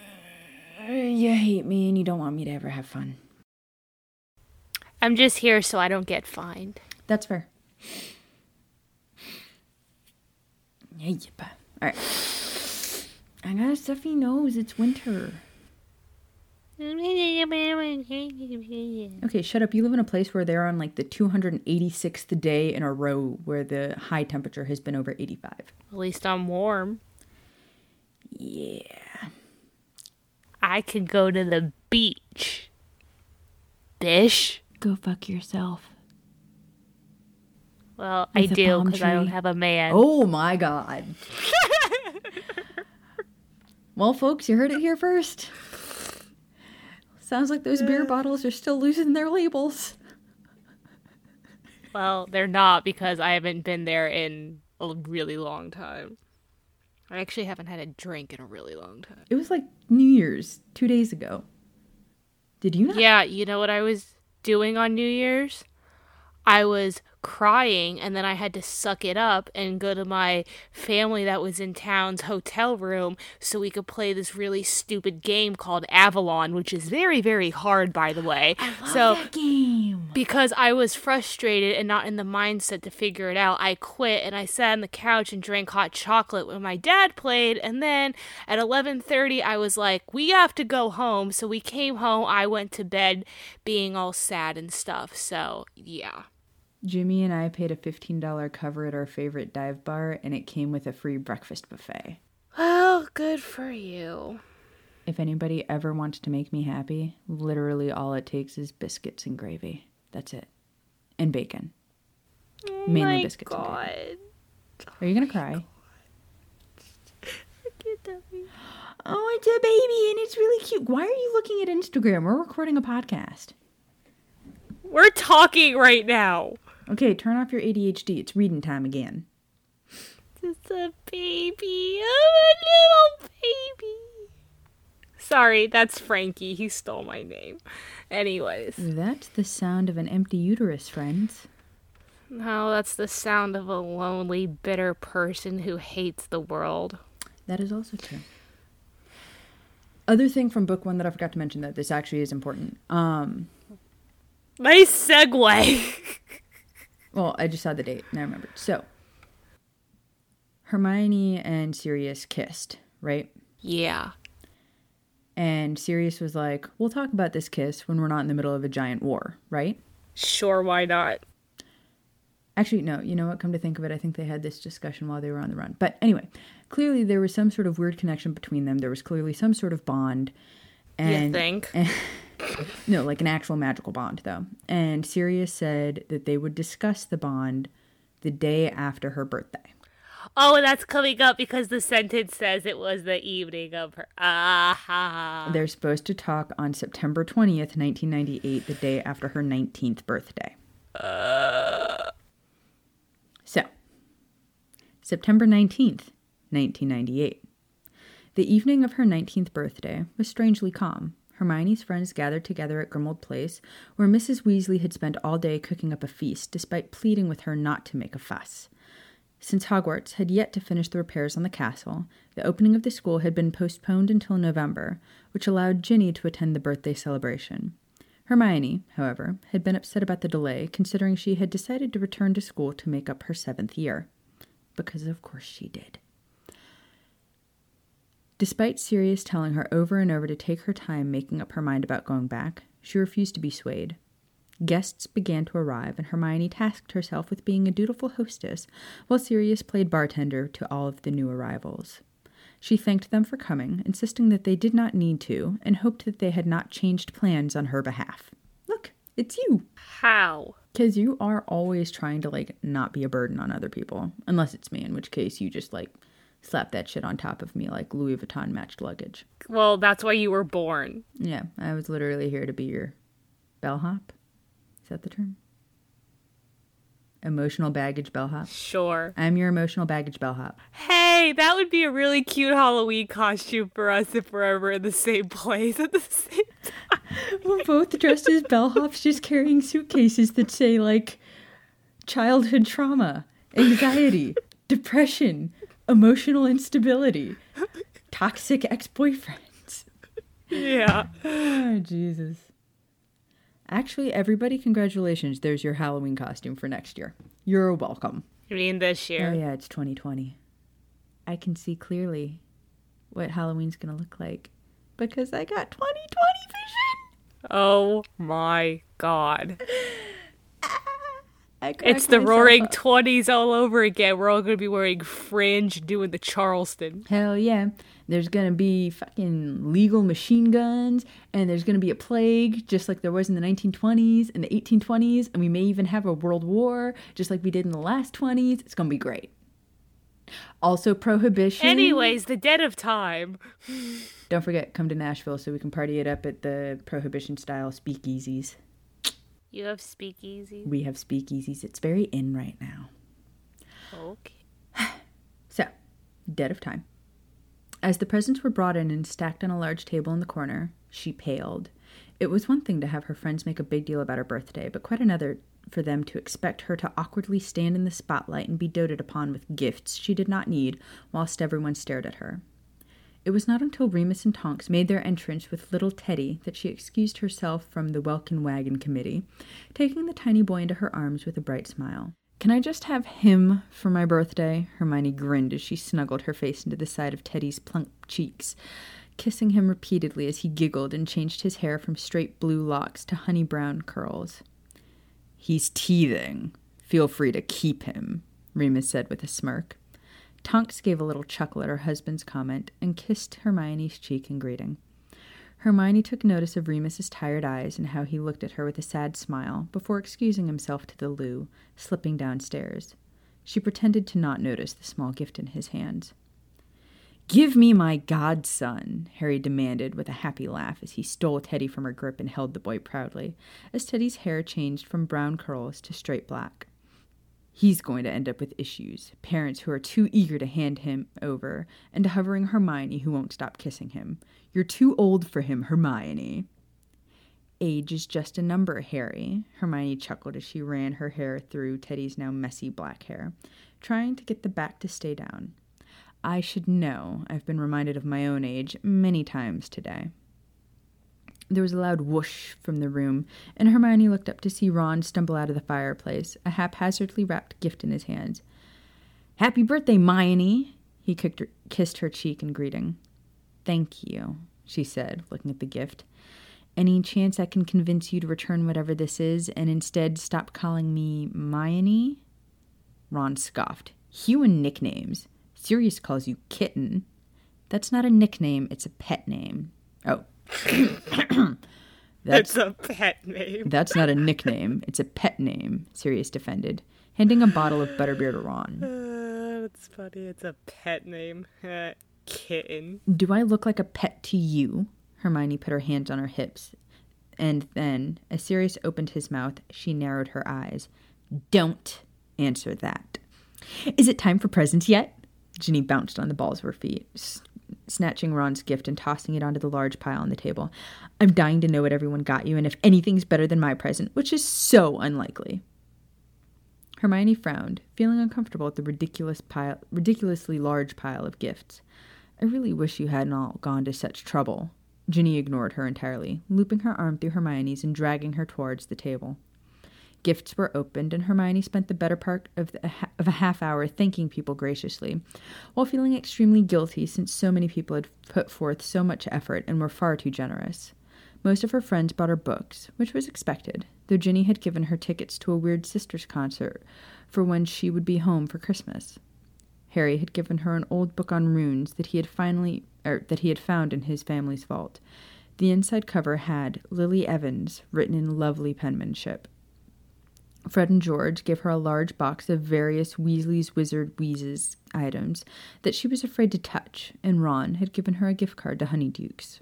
You hate me and you don't want me to ever have fun. I'm just here so I don't get fined. That's fair. Yeah, yep. All right. I got a stuffy nose. It's winter. (laughs) Okay, shut up. You live in a place where they're on like the 286th day in a row where the high temperature has been over 85. At least I'm warm. Yeah. I could go to the beach. Bish. Go fuck yourself. Well, I With a do because I don't have a man. Oh my god. well, folks, you heard it here first. Sounds like those beer bottles are still losing their labels. Well, they're not because I haven't been there in a really long time. I actually haven't had a drink in a really long time. It was like New Year's two days ago. Did you not? Yeah, you know what I was doing on New Year's? I was crying and then I had to suck it up and go to my family that was in town's hotel room so we could play this really stupid game called Avalon, which is very, very hard, by the way. I so that game. because I was frustrated and not in the mindset to figure it out, I quit and I sat on the couch and drank hot chocolate when my dad played. And then at 11:30, I was like, "We have to go home." So we came home. I went to bed, being all sad and stuff. So yeah, Jimmy and I paid a $15 cover at our favorite dive bar, and it came with a free breakfast buffet. well, good for you. If anybody ever wants to make me happy, literally all it takes is biscuits and gravy. That's it. And bacon. Oh Mainly biscuits and God. Are you gonna oh cry? Get (laughs) that me. Oh, it's a baby and it's really cute. Why are you looking at Instagram? We're recording a podcast. We're talking right now. Okay, turn off your ADHD. It's reading time again. It's a baby. I'm a little baby. Sorry, that's Frankie. He stole my name. Anyways, That's the sound of an empty uterus, friends. no, that's the sound of a lonely, bitter person who hates the world. That is also true. Other thing from book one that I forgot to mention that this actually is important. Um, Nice segue. (laughs) well, I just saw the date and I remembered. So, Hermione and Sirius kissed, right? yeah. And Sirius was like, "We'll talk about this kiss when we're not in the middle of a giant war, right?" Sure, why not? Actually, no. You know what? Come to think of it, I think they had this discussion while they were on the run. But anyway, clearly there was some sort of weird connection between them. There was clearly some sort of bond. And you think? (laughs) no, like an actual magical bond, though. And Sirius said that they would discuss the bond the day after her birthday. Oh, that's coming up because the sentence says it was the evening of her. Ah. They're supposed to talk on September 20th, 1998, the day after her 19th birthday. So, September 19th, 1998. The evening of her 19th birthday was strangely calm. Hermione's friends gathered together at Grimmauld Place, where Mrs. Weasley had spent all day cooking up a feast, despite pleading with her not to make a fuss. Since Hogwarts had yet to finish the repairs on the castle, the opening of the school had been postponed until November, which allowed Ginny to attend the birthday celebration. Hermione, however, had been upset about the delay, considering she had decided to return to school to make up her seventh year. Because of course she did. Despite Sirius telling her over and over to take her time making up her mind about going back, she refused to be swayed. Guests began to arrive, and Hermione tasked herself with being a dutiful hostess, while Sirius played bartender to all of the new arrivals. She thanked them for coming, insisting that they did not need to, and hoped that they had not changed plans on her behalf. Look, it's you. How? Because you are always trying to, like, not be a burden on other people. Unless it's me, in which case you just, like, slap that shit on top of me like Louis Vuitton matched luggage. Well, that's why you were born. Yeah, I was literally here to be your bellhop. Is that the term? Emotional baggage bellhop. Sure. I'm your emotional baggage bellhop. Hey, that would be a really cute Halloween costume for us if we're ever in the same place at the same time. We're both dressed as bellhops, just carrying suitcases that say, like, childhood trauma, anxiety, depression, emotional instability, toxic ex boyfriends. Yeah. Oh, Jesus. Actually, everybody, congratulations. There's your Halloween costume for next year. You're welcome. I mean, this year? Oh, yeah, it's 2020. I can see clearly what Halloween's going to look like because I got 2020 vision. Oh my god. (laughs) I It's the roaring. 20s all over again. We're all going to be wearing fringe, doing the Charleston. Hell yeah. There's gonna be fucking legal machine guns, and there's gonna be a plague, just like there was in the 1920s and the 1820s, and we may even have a world war, just like we did in the last 20s. It's gonna be great. Also, prohibition. Anyways, the debt of time. don't forget, come to Nashville so we can party it up at the prohibition style speakeasies. You have speakeasy. We have speakeasies. It's very in right now. Okay. (sighs) So, debt of time. As the presents were brought in and stacked on a large table in the corner, she paled. It was one thing to have her friends make a big deal about her birthday, but quite another for them to expect her to awkwardly stand in the spotlight and be doted upon with gifts she did not need whilst everyone stared at her. It was not until Remus and Tonks made their entrance with little Teddy that she excused herself from the Welcome Wagon Committee, taking the tiny boy into her arms with a bright smile. Can I just have him for my birthday? Hermione grinned as she snuggled her face into the side of Teddy's plump cheeks, kissing him repeatedly as he giggled and changed his hair from straight blue locks to honey brown curls. He's teething. Feel free to keep him, Remus said with a smirk. Tonks gave a little chuckle at her husband's comment and kissed Hermione's cheek in greeting. Hermione took notice of Remus's tired eyes and how he looked at her with a sad smile before excusing himself to the loo, slipping downstairs. She pretended to not notice the small gift in his hands. Give me my godson, Harry demanded with a happy laugh as he stole Teddy from her grip and held the boy proudly, as Teddy's hair changed from brown curls to straight black. He's going to end up with issues, parents who are too eager to hand him over, and a hovering Hermione who won't stop kissing him. You're too old for him, Hermione. Age is just a number, Harry, Hermione chuckled as she ran her hair through Teddy's now messy black hair, trying to get the back to stay down. I should know. I've been reminded of my own age many times today. There was a loud whoosh from the room, and Hermione looked up to see Ron stumble out of the fireplace, a haphazardly wrapped gift in his hands. Happy birthday, Hermione! He her, kissed her cheek in greeting. Thank you, she said, looking at the gift. Any chance I can convince you to return whatever this is and instead stop calling me Hermione? Ron scoffed. Human nicknames. Sirius calls you Kitten. That's not a nickname, it's a pet name. Oh. (coughs) That's It's a pet name. that's not a nickname, it's a pet name, Sirius defended, handing a bottle of butterbeer to Ron. Uh, that's funny. It's a pet name. Uh, Kitten. Do I look like a pet to you? Hermione put her hands on her hips. And then, as Sirius opened his mouth, she narrowed her eyes. Don't answer that. Is it time for presents yet? Ginny bounced on the balls of her feet, snatching Ron's gift and tossing it onto the large pile on the table. I'm dying to know what everyone got you and if anything's better than my present, which is so unlikely. Hermione frowned, feeling uncomfortable at the ridiculous pile, ridiculously large pile of gifts. I really wish you hadn't all gone to such trouble. Ginny ignored her entirely, looping her arm through Hermione's and dragging her towards the table. Gifts were opened, and Hermione spent the better part of, the, of a half hour thanking people graciously, while feeling extremely guilty since so many people had put forth so much effort and were far too generous. Most of her friends brought her books, which was expected, though Ginny had given her tickets to a Weird Sisters concert for when she would be home for Christmas. Harry had given her an old book on runes that he had finally er, that he had found in his family's vault. The inside cover had Lily Evans written in lovely penmanship. Fred and George gave her a large box of various Weasley's Wizard Wheezes items that she was afraid to touch, and Ron had given her a gift card to Honeydukes.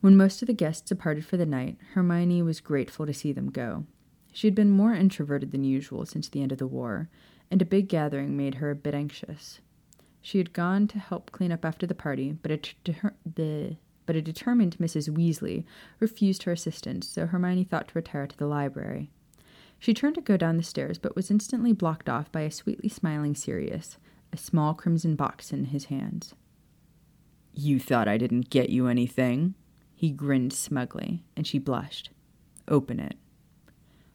When most of the guests departed for the night, Hermione was grateful to see them go. She had been more introverted than usual since the end of the war, and a big gathering made her a bit anxious. She had gone to help clean up after the party, but a, but a determined Mrs. Weasley refused her assistance, so Hermione thought to retire to the library. She turned to go down the stairs, but was instantly blocked off by a sweetly smiling Sirius, a small crimson box in his hands. You thought I didn't get you anything? He grinned smugly, and she blushed. Open it.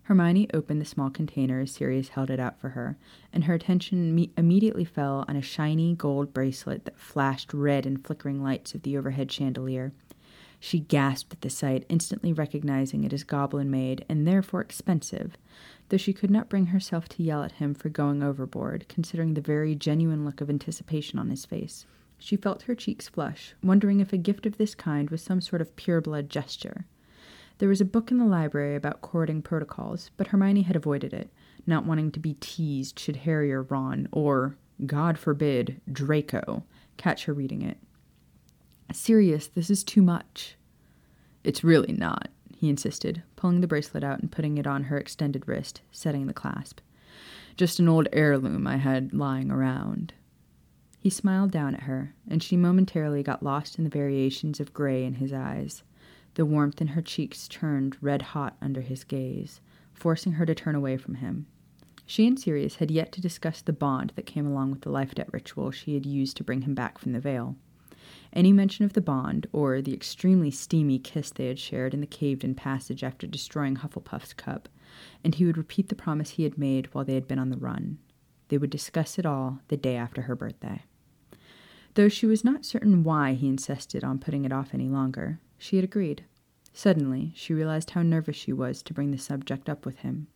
Hermione opened the small container as Sirius held it out for her, and her attention me- immediately fell on a shiny gold bracelet that flashed red in flickering lights of the overhead chandelier. She gasped at the sight, instantly recognizing it as goblin made and therefore expensive, though she could not bring herself to yell at him for going overboard, considering the very genuine look of anticipation on his face. She felt her cheeks flush, wondering if a gift of this kind was some sort of pure blood gesture. There was a book in the library about courting protocols, but Hermione had avoided it, not wanting to be teased should Harry or Ron, or, God forbid, Draco, catch her reading it. Sirius, this is too much. It's really not, he insisted, pulling the bracelet out and putting it on her extended wrist, setting the clasp. Just an old heirloom I had lying around. He smiled down at her, and she momentarily got lost in the variations of gray in his eyes. The warmth in her cheeks turned red hot under his gaze, forcing her to turn away from him. She and Sirius had yet to discuss the bond that came along with the life debt ritual she had used to bring him back from the veil. Any mention of the bond, or the extremely steamy kiss they had shared in the caved in passage after destroying Hufflepuff's cup, and he would repeat the promise he had made while they had been on the run. They would discuss it all the day after her birthday. Though she was not certain why he insisted on putting it off any longer, she had agreed. Suddenly, she realized how nervous she was to bring the subject up with him.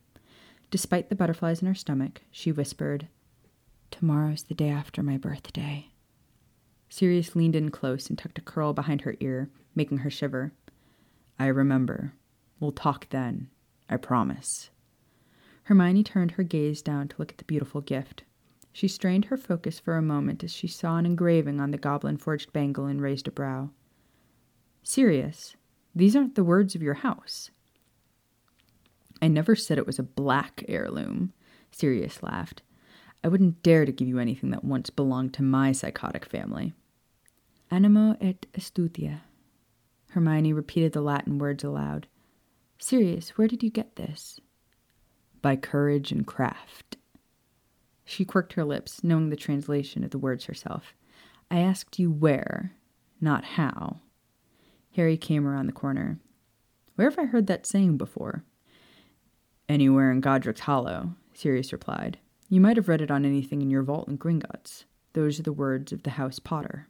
Despite the butterflies in her stomach, she whispered, Tomorrow's the day after my birthday. Sirius leaned in close and tucked a curl behind her ear, making her shiver. I remember. We'll talk then. I promise. Hermione turned her gaze down to look at the beautiful gift. She strained her focus for a moment as she saw an engraving on the goblin forged bangle and raised a brow. Sirius, these aren't the words of your house. I never said it was a black heirloom, Sirius laughed. I wouldn't dare to give you anything that once belonged to my psychotic family. Animo et astutia. Hermione repeated the Latin words aloud. Sirius, where did you get this? By courage and craft. She quirked her lips, knowing the translation of the words herself. I asked you where, not how. Harry came around the corner. Where have I heard that saying before? Anywhere in Godric's Hollow, Sirius replied. You might have read it on anything in your vault in Gringotts. Those are the words of the House Potter.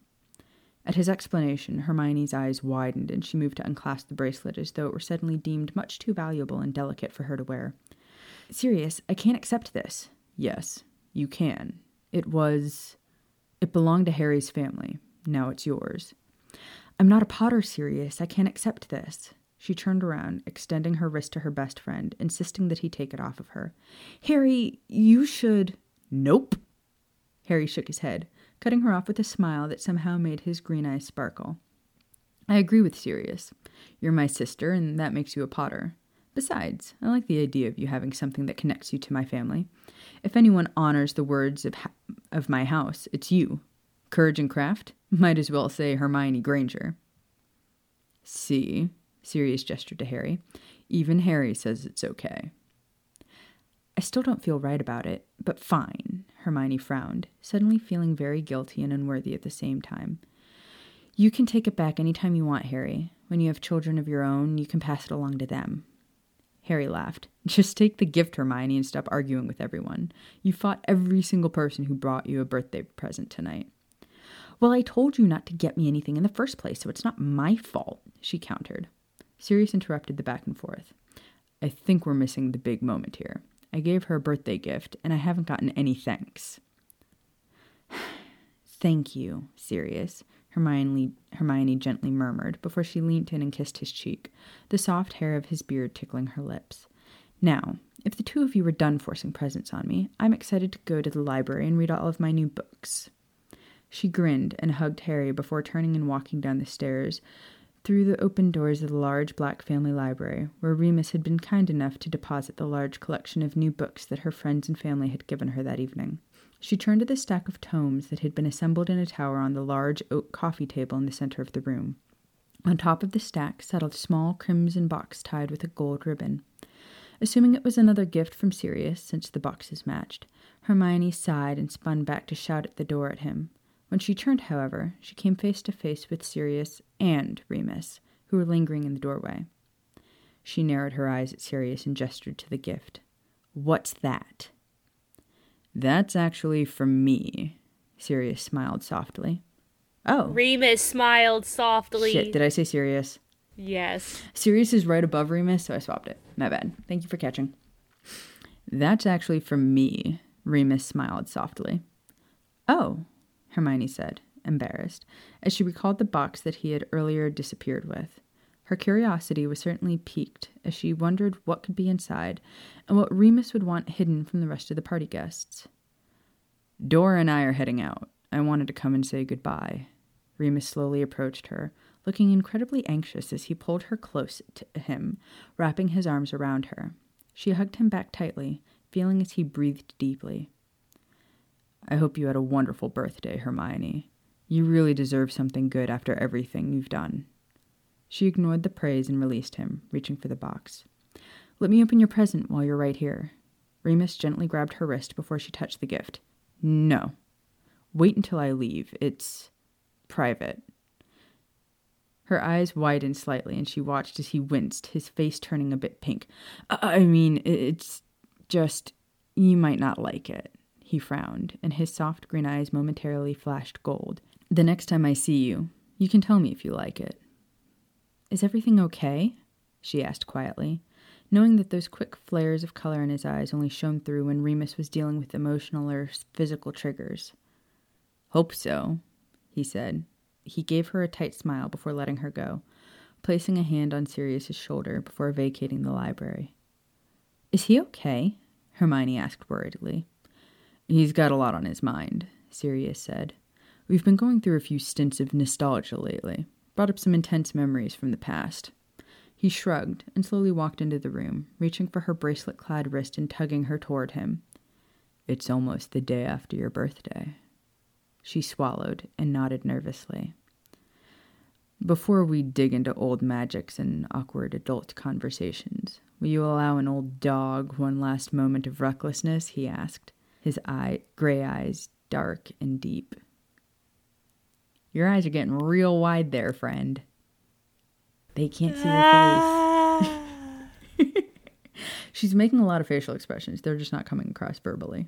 At his explanation, Hermione's eyes widened and she moved to unclasp the bracelet as though it were suddenly deemed much too valuable and delicate for her to wear. Sirius, I can't accept this. Yes, you can. It was. It belonged to Harry's family. Now it's yours. I'm not a Potter, Sirius. I can't accept this. She turned around, extending her wrist to her best friend, insisting that he take it off of her. Harry, you should. Nope. Harry shook his head, cutting her off with a smile that somehow made his green eyes sparkle. I agree with Sirius. You're my sister, and that makes you a Potter. Besides, I like the idea of you having something that connects you to my family. If anyone honors the words of, ha- of my house, it's you. Courage and craft? Might as well say Hermione Granger. See, Sirius gestured to Harry. Even Harry says it's okay. I still don't feel right about it, but fine, Hermione frowned, suddenly feeling very guilty and unworthy at the same time. You can take it back any time you want, Harry. When you have children of your own, you can pass it along to them. Harry laughed. (laughs) Just take the gift, Hermione, and stop arguing with everyone. You fought every single person who brought you a birthday present tonight. Well, I told you not to get me anything in the first place, so it's not my fault, she countered. Sirius interrupted the back and forth. I think we're missing the big moment here. I gave her a birthday gift, and I haven't gotten any thanks. (sighs) Thank you, Sirius, Hermione, Hermione gently murmured before she leant in and kissed his cheek, the soft hair of his beard tickling her lips. Now, if the two of you are done forcing presents on me, I'm excited to go to the library and read all of my new books. She grinned and hugged Harry before turning and walking down the stairs through the open doors of the large black family library, where Remus had been kind enough to deposit the large collection of new books that her friends and family had given her that evening. She turned to the stack of tomes that had been assembled in a tower on the large oak coffee table in the center of the room. On top of the stack sat a small crimson box tied with a gold ribbon. Assuming it was another gift from Sirius, since the boxes matched, Hermione sighed and spun back to shout at the door at him. When she turned, however, she came face to face with Sirius and Remus, who were lingering in the doorway. She narrowed her eyes at Sirius and gestured to the gift. What's that? That's actually from me. Sirius smiled softly. Oh. Remus smiled softly. Shit, did I say Sirius? Yes. Sirius is right above Remus, so I swapped it. My bad. Thank you for catching. That's actually from me. Remus smiled softly. Oh, Hermione said, embarrassed, as she recalled the box that he had earlier disappeared with. Her curiosity was certainly piqued as she wondered what could be inside and what Remus would want hidden from the rest of the party guests. Dora and I are heading out. I wanted to come and say goodbye. Remus slowly approached her, looking incredibly anxious as he pulled her close to him, wrapping his arms around her. She hugged him back tightly, feeling as he breathed deeply. I hope you had a wonderful birthday, Hermione. You really deserve something good after everything you've done. She ignored the praise and released him, reaching for the box. Let me open your present while you're right here. Remus gently grabbed her wrist before she touched the gift. No. Wait until I leave. It's private. Her eyes widened slightly, and she watched as he winced, his face turning a bit pink. I mean, it's just. You might not like it. He frowned, and his soft green eyes momentarily flashed gold. The next time I see you, you can tell me if you like it. Is everything okay? she asked quietly, knowing that those quick flares of color in his eyes only shone through when Remus was dealing with emotional or physical triggers. Hope so, he said. He gave her a tight smile before letting her go, placing a hand on Sirius's shoulder before vacating the library. Is he okay? Hermione asked worriedly. He's got a lot on his mind, Sirius said. We've been going through a few stints of nostalgia lately, brought up some intense memories from the past. He shrugged and slowly walked into the room, reaching for her bracelet clad wrist and tugging her toward him. It's almost the day after your birthday. She swallowed and nodded nervously. Before we dig into old magics and awkward adult conversations, will you allow an old dog one last moment of recklessness? he asked his eye, gray eyes dark and deep. Your eyes are getting real wide there, friend. They can't see your face. (laughs) She's making a lot of facial expressions. They're just not coming across verbally.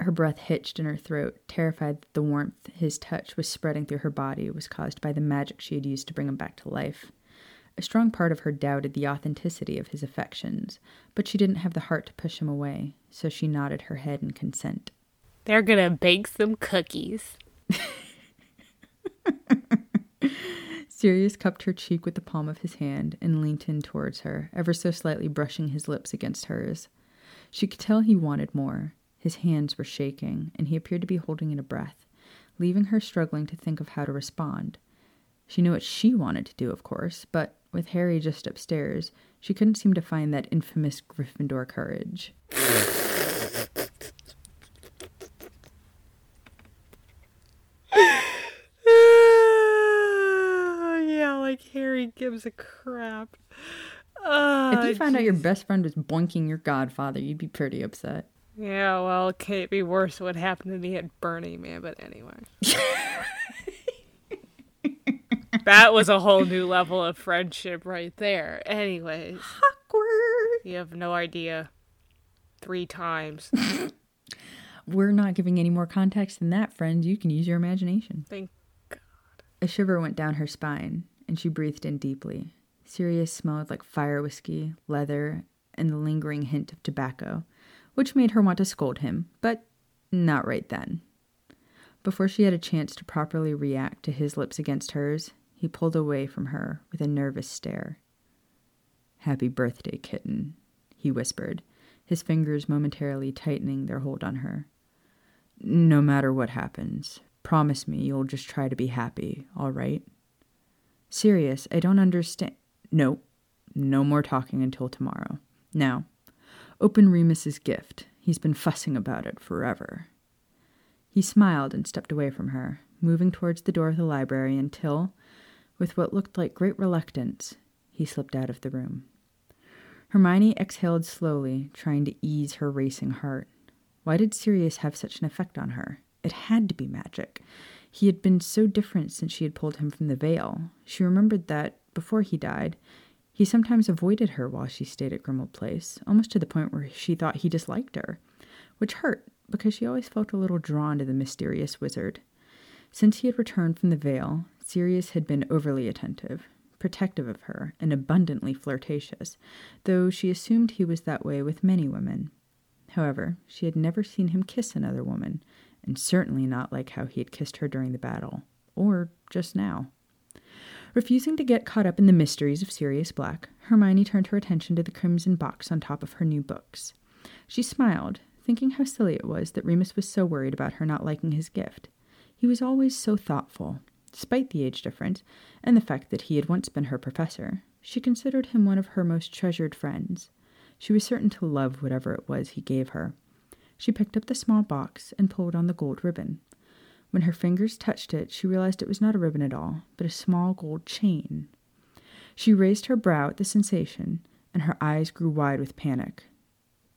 Her breath hitched in her throat, terrified that the warmth his touch was spreading through her body was caused by the magic she had used to bring him back to life. A strong part of her doubted the authenticity of his affections, but she didn't have the heart to push him away, so she nodded her head in consent. They're gonna bake some cookies. Sirius cupped her cheek with the palm of his hand and leaned in towards her, ever so slightly brushing his lips against hers. She could tell he wanted more. His hands were shaking, and he appeared to be holding in a breath, leaving her struggling to think of how to respond. She knew what she wanted to do, of course, but with Harry just upstairs, she couldn't seem to find that infamous Gryffindor courage. (sighs) yeah, like Harry gives a crap. Ah, if you found out your best friend was boinking your godfather, you'd be pretty upset. Yeah, well, it can't be worse what happened to me at Burning Man, but anyway. (laughs) that was a whole new level of friendship right there. Anyways. Awkward. You have no idea. Three times. (laughs) We're not giving any more context than that, friends. You can use your imagination. Thank God. A shiver went down her spine, and she breathed in deeply. Sirius smelled like fire whiskey, leather, and the lingering hint of tobacco, which made her want to scold him, but not right then. Before she had a chance to properly react to his lips against hers, he pulled away from her with a nervous stare. Happy birthday, kitten, he whispered, his fingers momentarily tightening their hold on her. No matter what happens, promise me you'll just try to be happy, all right? Sirius, I don't understand. No, no more talking until tomorrow. Now, open Remus's gift. He's been fussing about it forever. He smiled and stepped away from her, moving towards the door of the library until, with what looked like great reluctance, he slipped out of the room. Hermione exhaled slowly, trying to ease her racing heart. Why did Sirius have such an effect on her? It had to be magic. He had been so different since she had pulled him from the veil. She remembered that, before he died, he sometimes avoided her while she stayed at Grimmauld Place, almost to the point where she thought he disliked her, which hurt because she always felt a little drawn to the mysterious wizard. Since he had returned from the veil, Sirius had been overly attentive, protective of her, and abundantly flirtatious, though she assumed he was that way with many women. However, she had never seen him kiss another woman, and certainly not like how he had kissed her during the battle, or just now. Refusing to get caught up in the mysteries of Sirius Black, Hermione turned her attention to the crimson box on top of her new books. She smiled, thinking how silly it was that Remus was so worried about her not liking his gift. He was always so thoughtful. Despite the age difference, and the fact that he had once been her professor, she considered him one of her most treasured friends. She was certain to love whatever it was he gave her. She picked up the small box and pulled on the gold ribbon. When her fingers touched it, she realized it was not a ribbon at all, but a small gold chain. She raised her brow at the sensation, and her eyes grew wide with panic.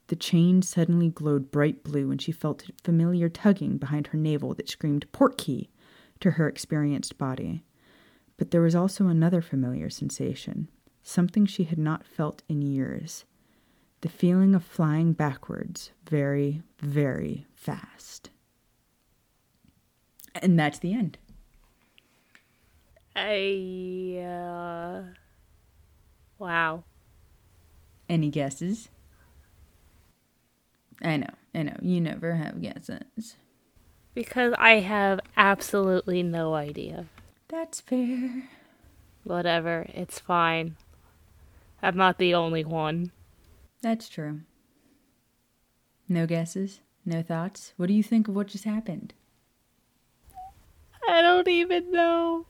The chain suddenly glowed bright blue, and she felt a familiar tugging behind her navel that screamed Portkey to her experienced body. But there was also another familiar sensation, something she had not felt in years the feeling of flying backwards very, very fast. And that's the end. I, uh, wow. Any guesses? I know, I know. You never have guesses. Because I have absolutely no idea. That's fair. Whatever, it's fine. I'm not the only one. That's true. No guesses? No thoughts? What do you think of what just happened? I don't even know.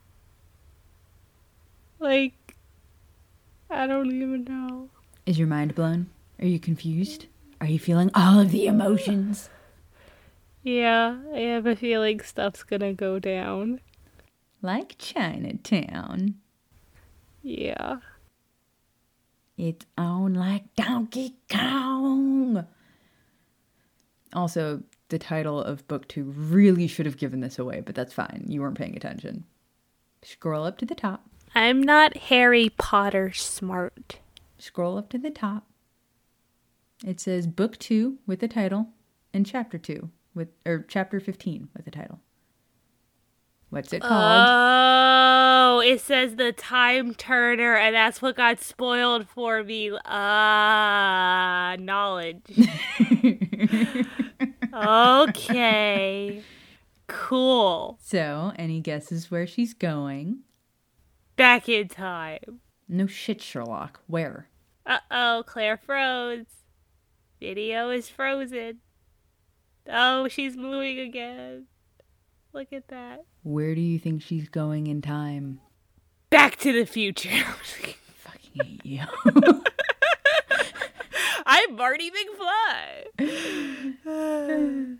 Like, I don't even know. Is your mind blown? Are you confused? Are you feeling all of the emotions? Yeah, I have a feeling stuff's gonna go down. Like Chinatown. Yeah. It's on like Donkey Kong. Also, the title of book two really should have given this away, but that's fine. You weren't paying attention. Scroll up to the top. I'm not Harry Potter smart. Scroll up to the top. It says book two with the title and chapter two with or chapter 15 with the title. What's it called? Oh, it says the time turner, and that's what got spoiled for me. Ah, uh, knowledge. (laughs) okay. Cool. So, any guesses where she's going? Back in time. No shit, Sherlock. Where? Uh oh, Claire froze. Video is frozen. Oh, she's moving again. Look at that. Where do you think she's going in time? Back to the future. (laughs) Fucking hate you. (laughs) I'm Marty McFly. (sighs)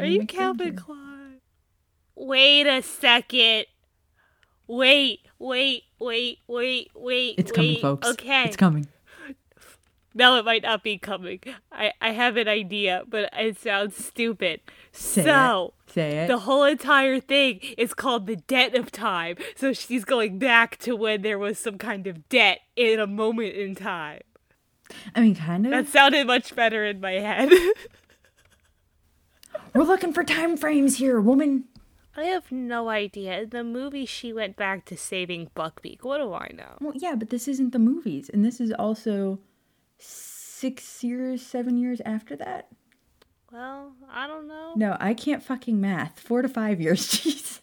Are you Calvin Klein? Wait a second. Wait, wait, wait, wait, wait. It's wait. coming, folks. Okay. It's coming. No, it might not be coming. I, I have an idea, but it sounds stupid. Say so, it. Say it. the whole entire thing is called the debt of time. So she's going back to when there was some kind of debt in a moment in time. I mean, kind of. That sounded much better in my head. (laughs) We're looking for time frames here, woman. I have no idea. In the movie, she went back to saving Buckbeak. What do I know? Well, yeah, but this isn't the movies, and this is also six years, seven years after that. Well, I don't know. No, I can't fucking math. Four to five years. (laughs) Jesus.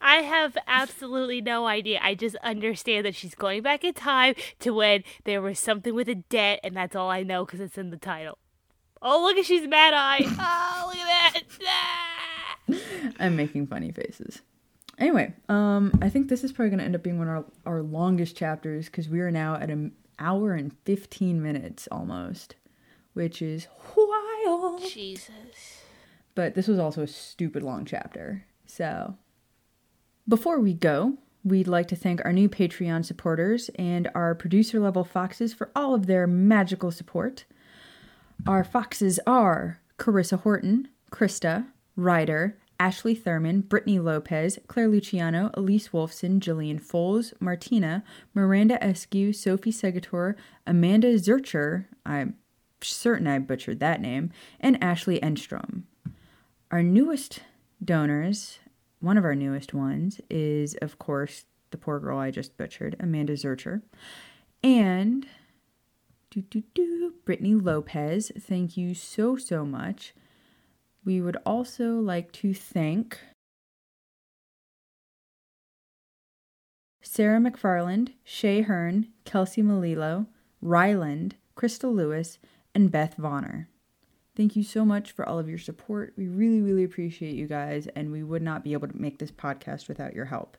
I have absolutely no idea. I just understand that she's going back in time to when there was something with a debt, and that's all I know because it's in the title. Oh, look at she's mad eye. (laughs) oh, look at that. Ah! I'm making funny faces. Anyway, um, I think this is probably going to end up being one of our, our longest chapters because we are now at an hour and 15 minutes almost, which is wild. Jesus. But this was also a stupid long chapter. So, before we go, we'd like to thank our new Patreon supporters and our producer level foxes for all of their magical support. Our foxes are Carissa Horton, Krista, Ryder, Ashley Thurman, Brittany Lopez, Claire Luciano, Elise Wolfson, Jillian Foles, Martina, Miranda Eskew, Sophie Segator, Amanda Zurcher, I'm certain I butchered that name, and Ashley Enstrom. Our newest donors, one of our newest ones, is, of course, the poor girl I just butchered, Amanda Zurcher. And do, do, do, Brittany Lopez, thank you so, so much. We would also like to thank Sarah McFarland, Shay Hearn, Kelsey Malilo, Ryland, Crystal Lewis, and Beth Vonner. Thank you so much for all of your support. We really, really appreciate you guys, and we would not be able to make this podcast without your help.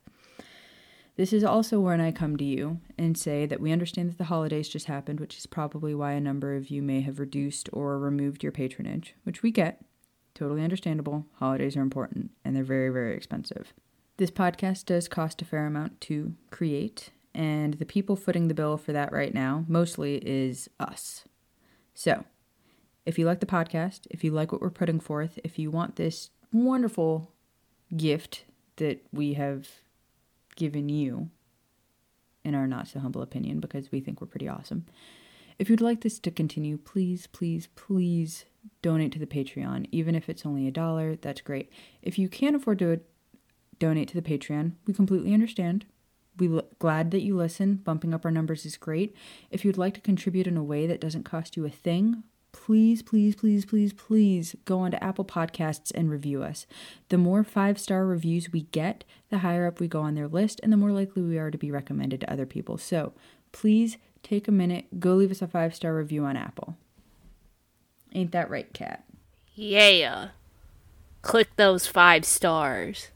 This is also when I come to you and say that we understand that the holidays just happened, which is probably why a number of you may have reduced or removed your patronage, which we get. Totally understandable. Holidays are important and they're very, very expensive. This podcast does cost a fair amount to create, and the people footing the bill for that right now mostly is us. So, if you like the podcast, if you like what we're putting forth, if you want this wonderful gift that we have given you, in our not so humble opinion, because we think we're pretty awesome, if you'd like this to continue, please, please, please donate to the Patreon. Even if it's only a dollar, that's great. If you can't afford to donate to the Patreon, we completely understand. We're glad that you listen. Bumping up our numbers is great. If you'd like to contribute in a way that doesn't cost you a thing, please, please, please, please, please go onto Apple Podcasts and review us. The more five star reviews we get, the higher up we go on their list, and the more likely we are to be recommended to other people. So please take a minute, go leave us a five star review on Apple. Ain't that right, Kat? Yeah. Click those five stars.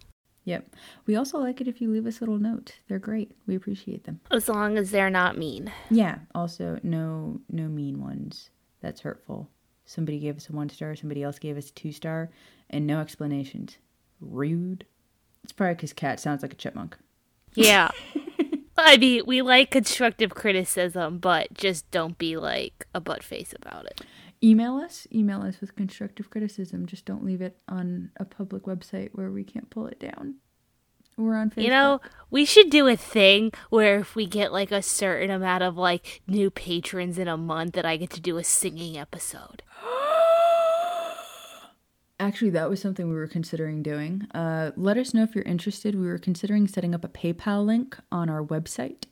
Yep. We also like it if you leave us a little note. They're great. We appreciate them. As long as they're not mean. Yeah. Also, no no mean ones. That's hurtful. Somebody gave us a one star, somebody else gave us a two star, and no explanations. Rude. It's probably because Kat sounds like a chipmunk. Yeah. (laughs) I mean, we like constructive criticism, but just don't be like a butt face about it. Email us. Email us with constructive criticism. Just don't leave it on a public website where we can't pull it down. We're on Facebook. You know, we should do a thing where if we get like a certain amount of like new patrons in a month, that I get to do a singing episode. (gasps) Actually, that was something we were considering doing. Uh, let us know if you're interested. We were considering setting up a PayPal link on our website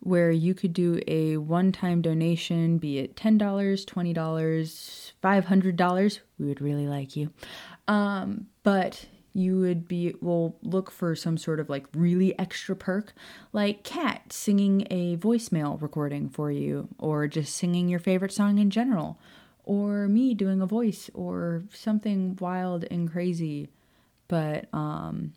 where you could do a one time donation, be it $10, $20, $500. We would really like you. Um, but you would be will look for some sort of like really extra perk like Kat singing a voicemail recording for you or just singing your favorite song in general or me doing a voice or something wild and crazy but um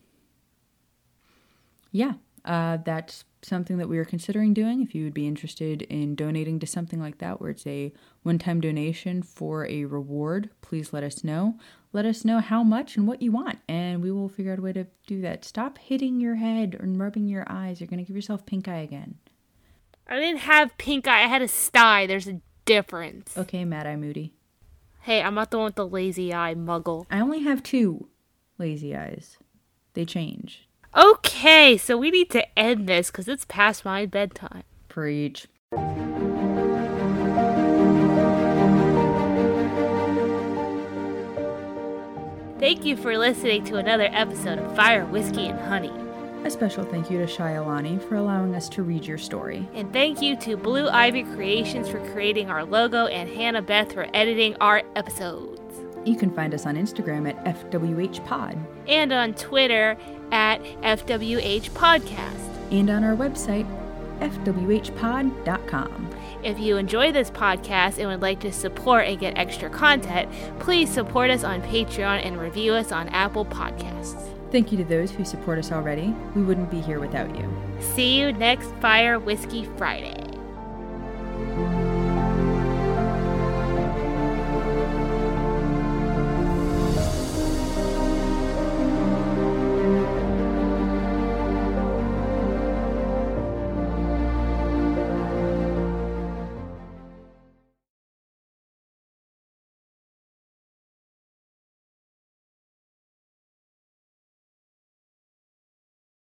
yeah uh, that's something that we are considering doing. If you would be interested in donating to something like that, where it's a one time donation for a reward, please let us know. Let us know how much and what you want, and we will figure out a way to do that. Stop hitting your head and rubbing your eyes. You're going to give yourself pink eye again. I didn't have pink eye, I had a sty. There's a difference. Okay, Mad Eye Moody. Hey, I'm not the one with the lazy eye, muggle. I only have two lazy eyes, they change. Okay, so we need to end this because it's past my bedtime. Preach. Thank you for listening to another episode of Fire, Whiskey, and Honey. A special thank you to Shyalani for allowing us to read your story. And thank you to Blue Ivy Creations for creating our logo and Hannah Beth for editing our episodes. You can find us on Instagram at FWHPod And on Twitter at FWHPodcast. And on our website, FWHpod.com. If you enjoy this podcast and would like to support and get extra content, please support us on Patreon and review us on Apple Podcasts. Thank you to those who support us already. We wouldn't be here without you. See you next Fire Whiskey Friday.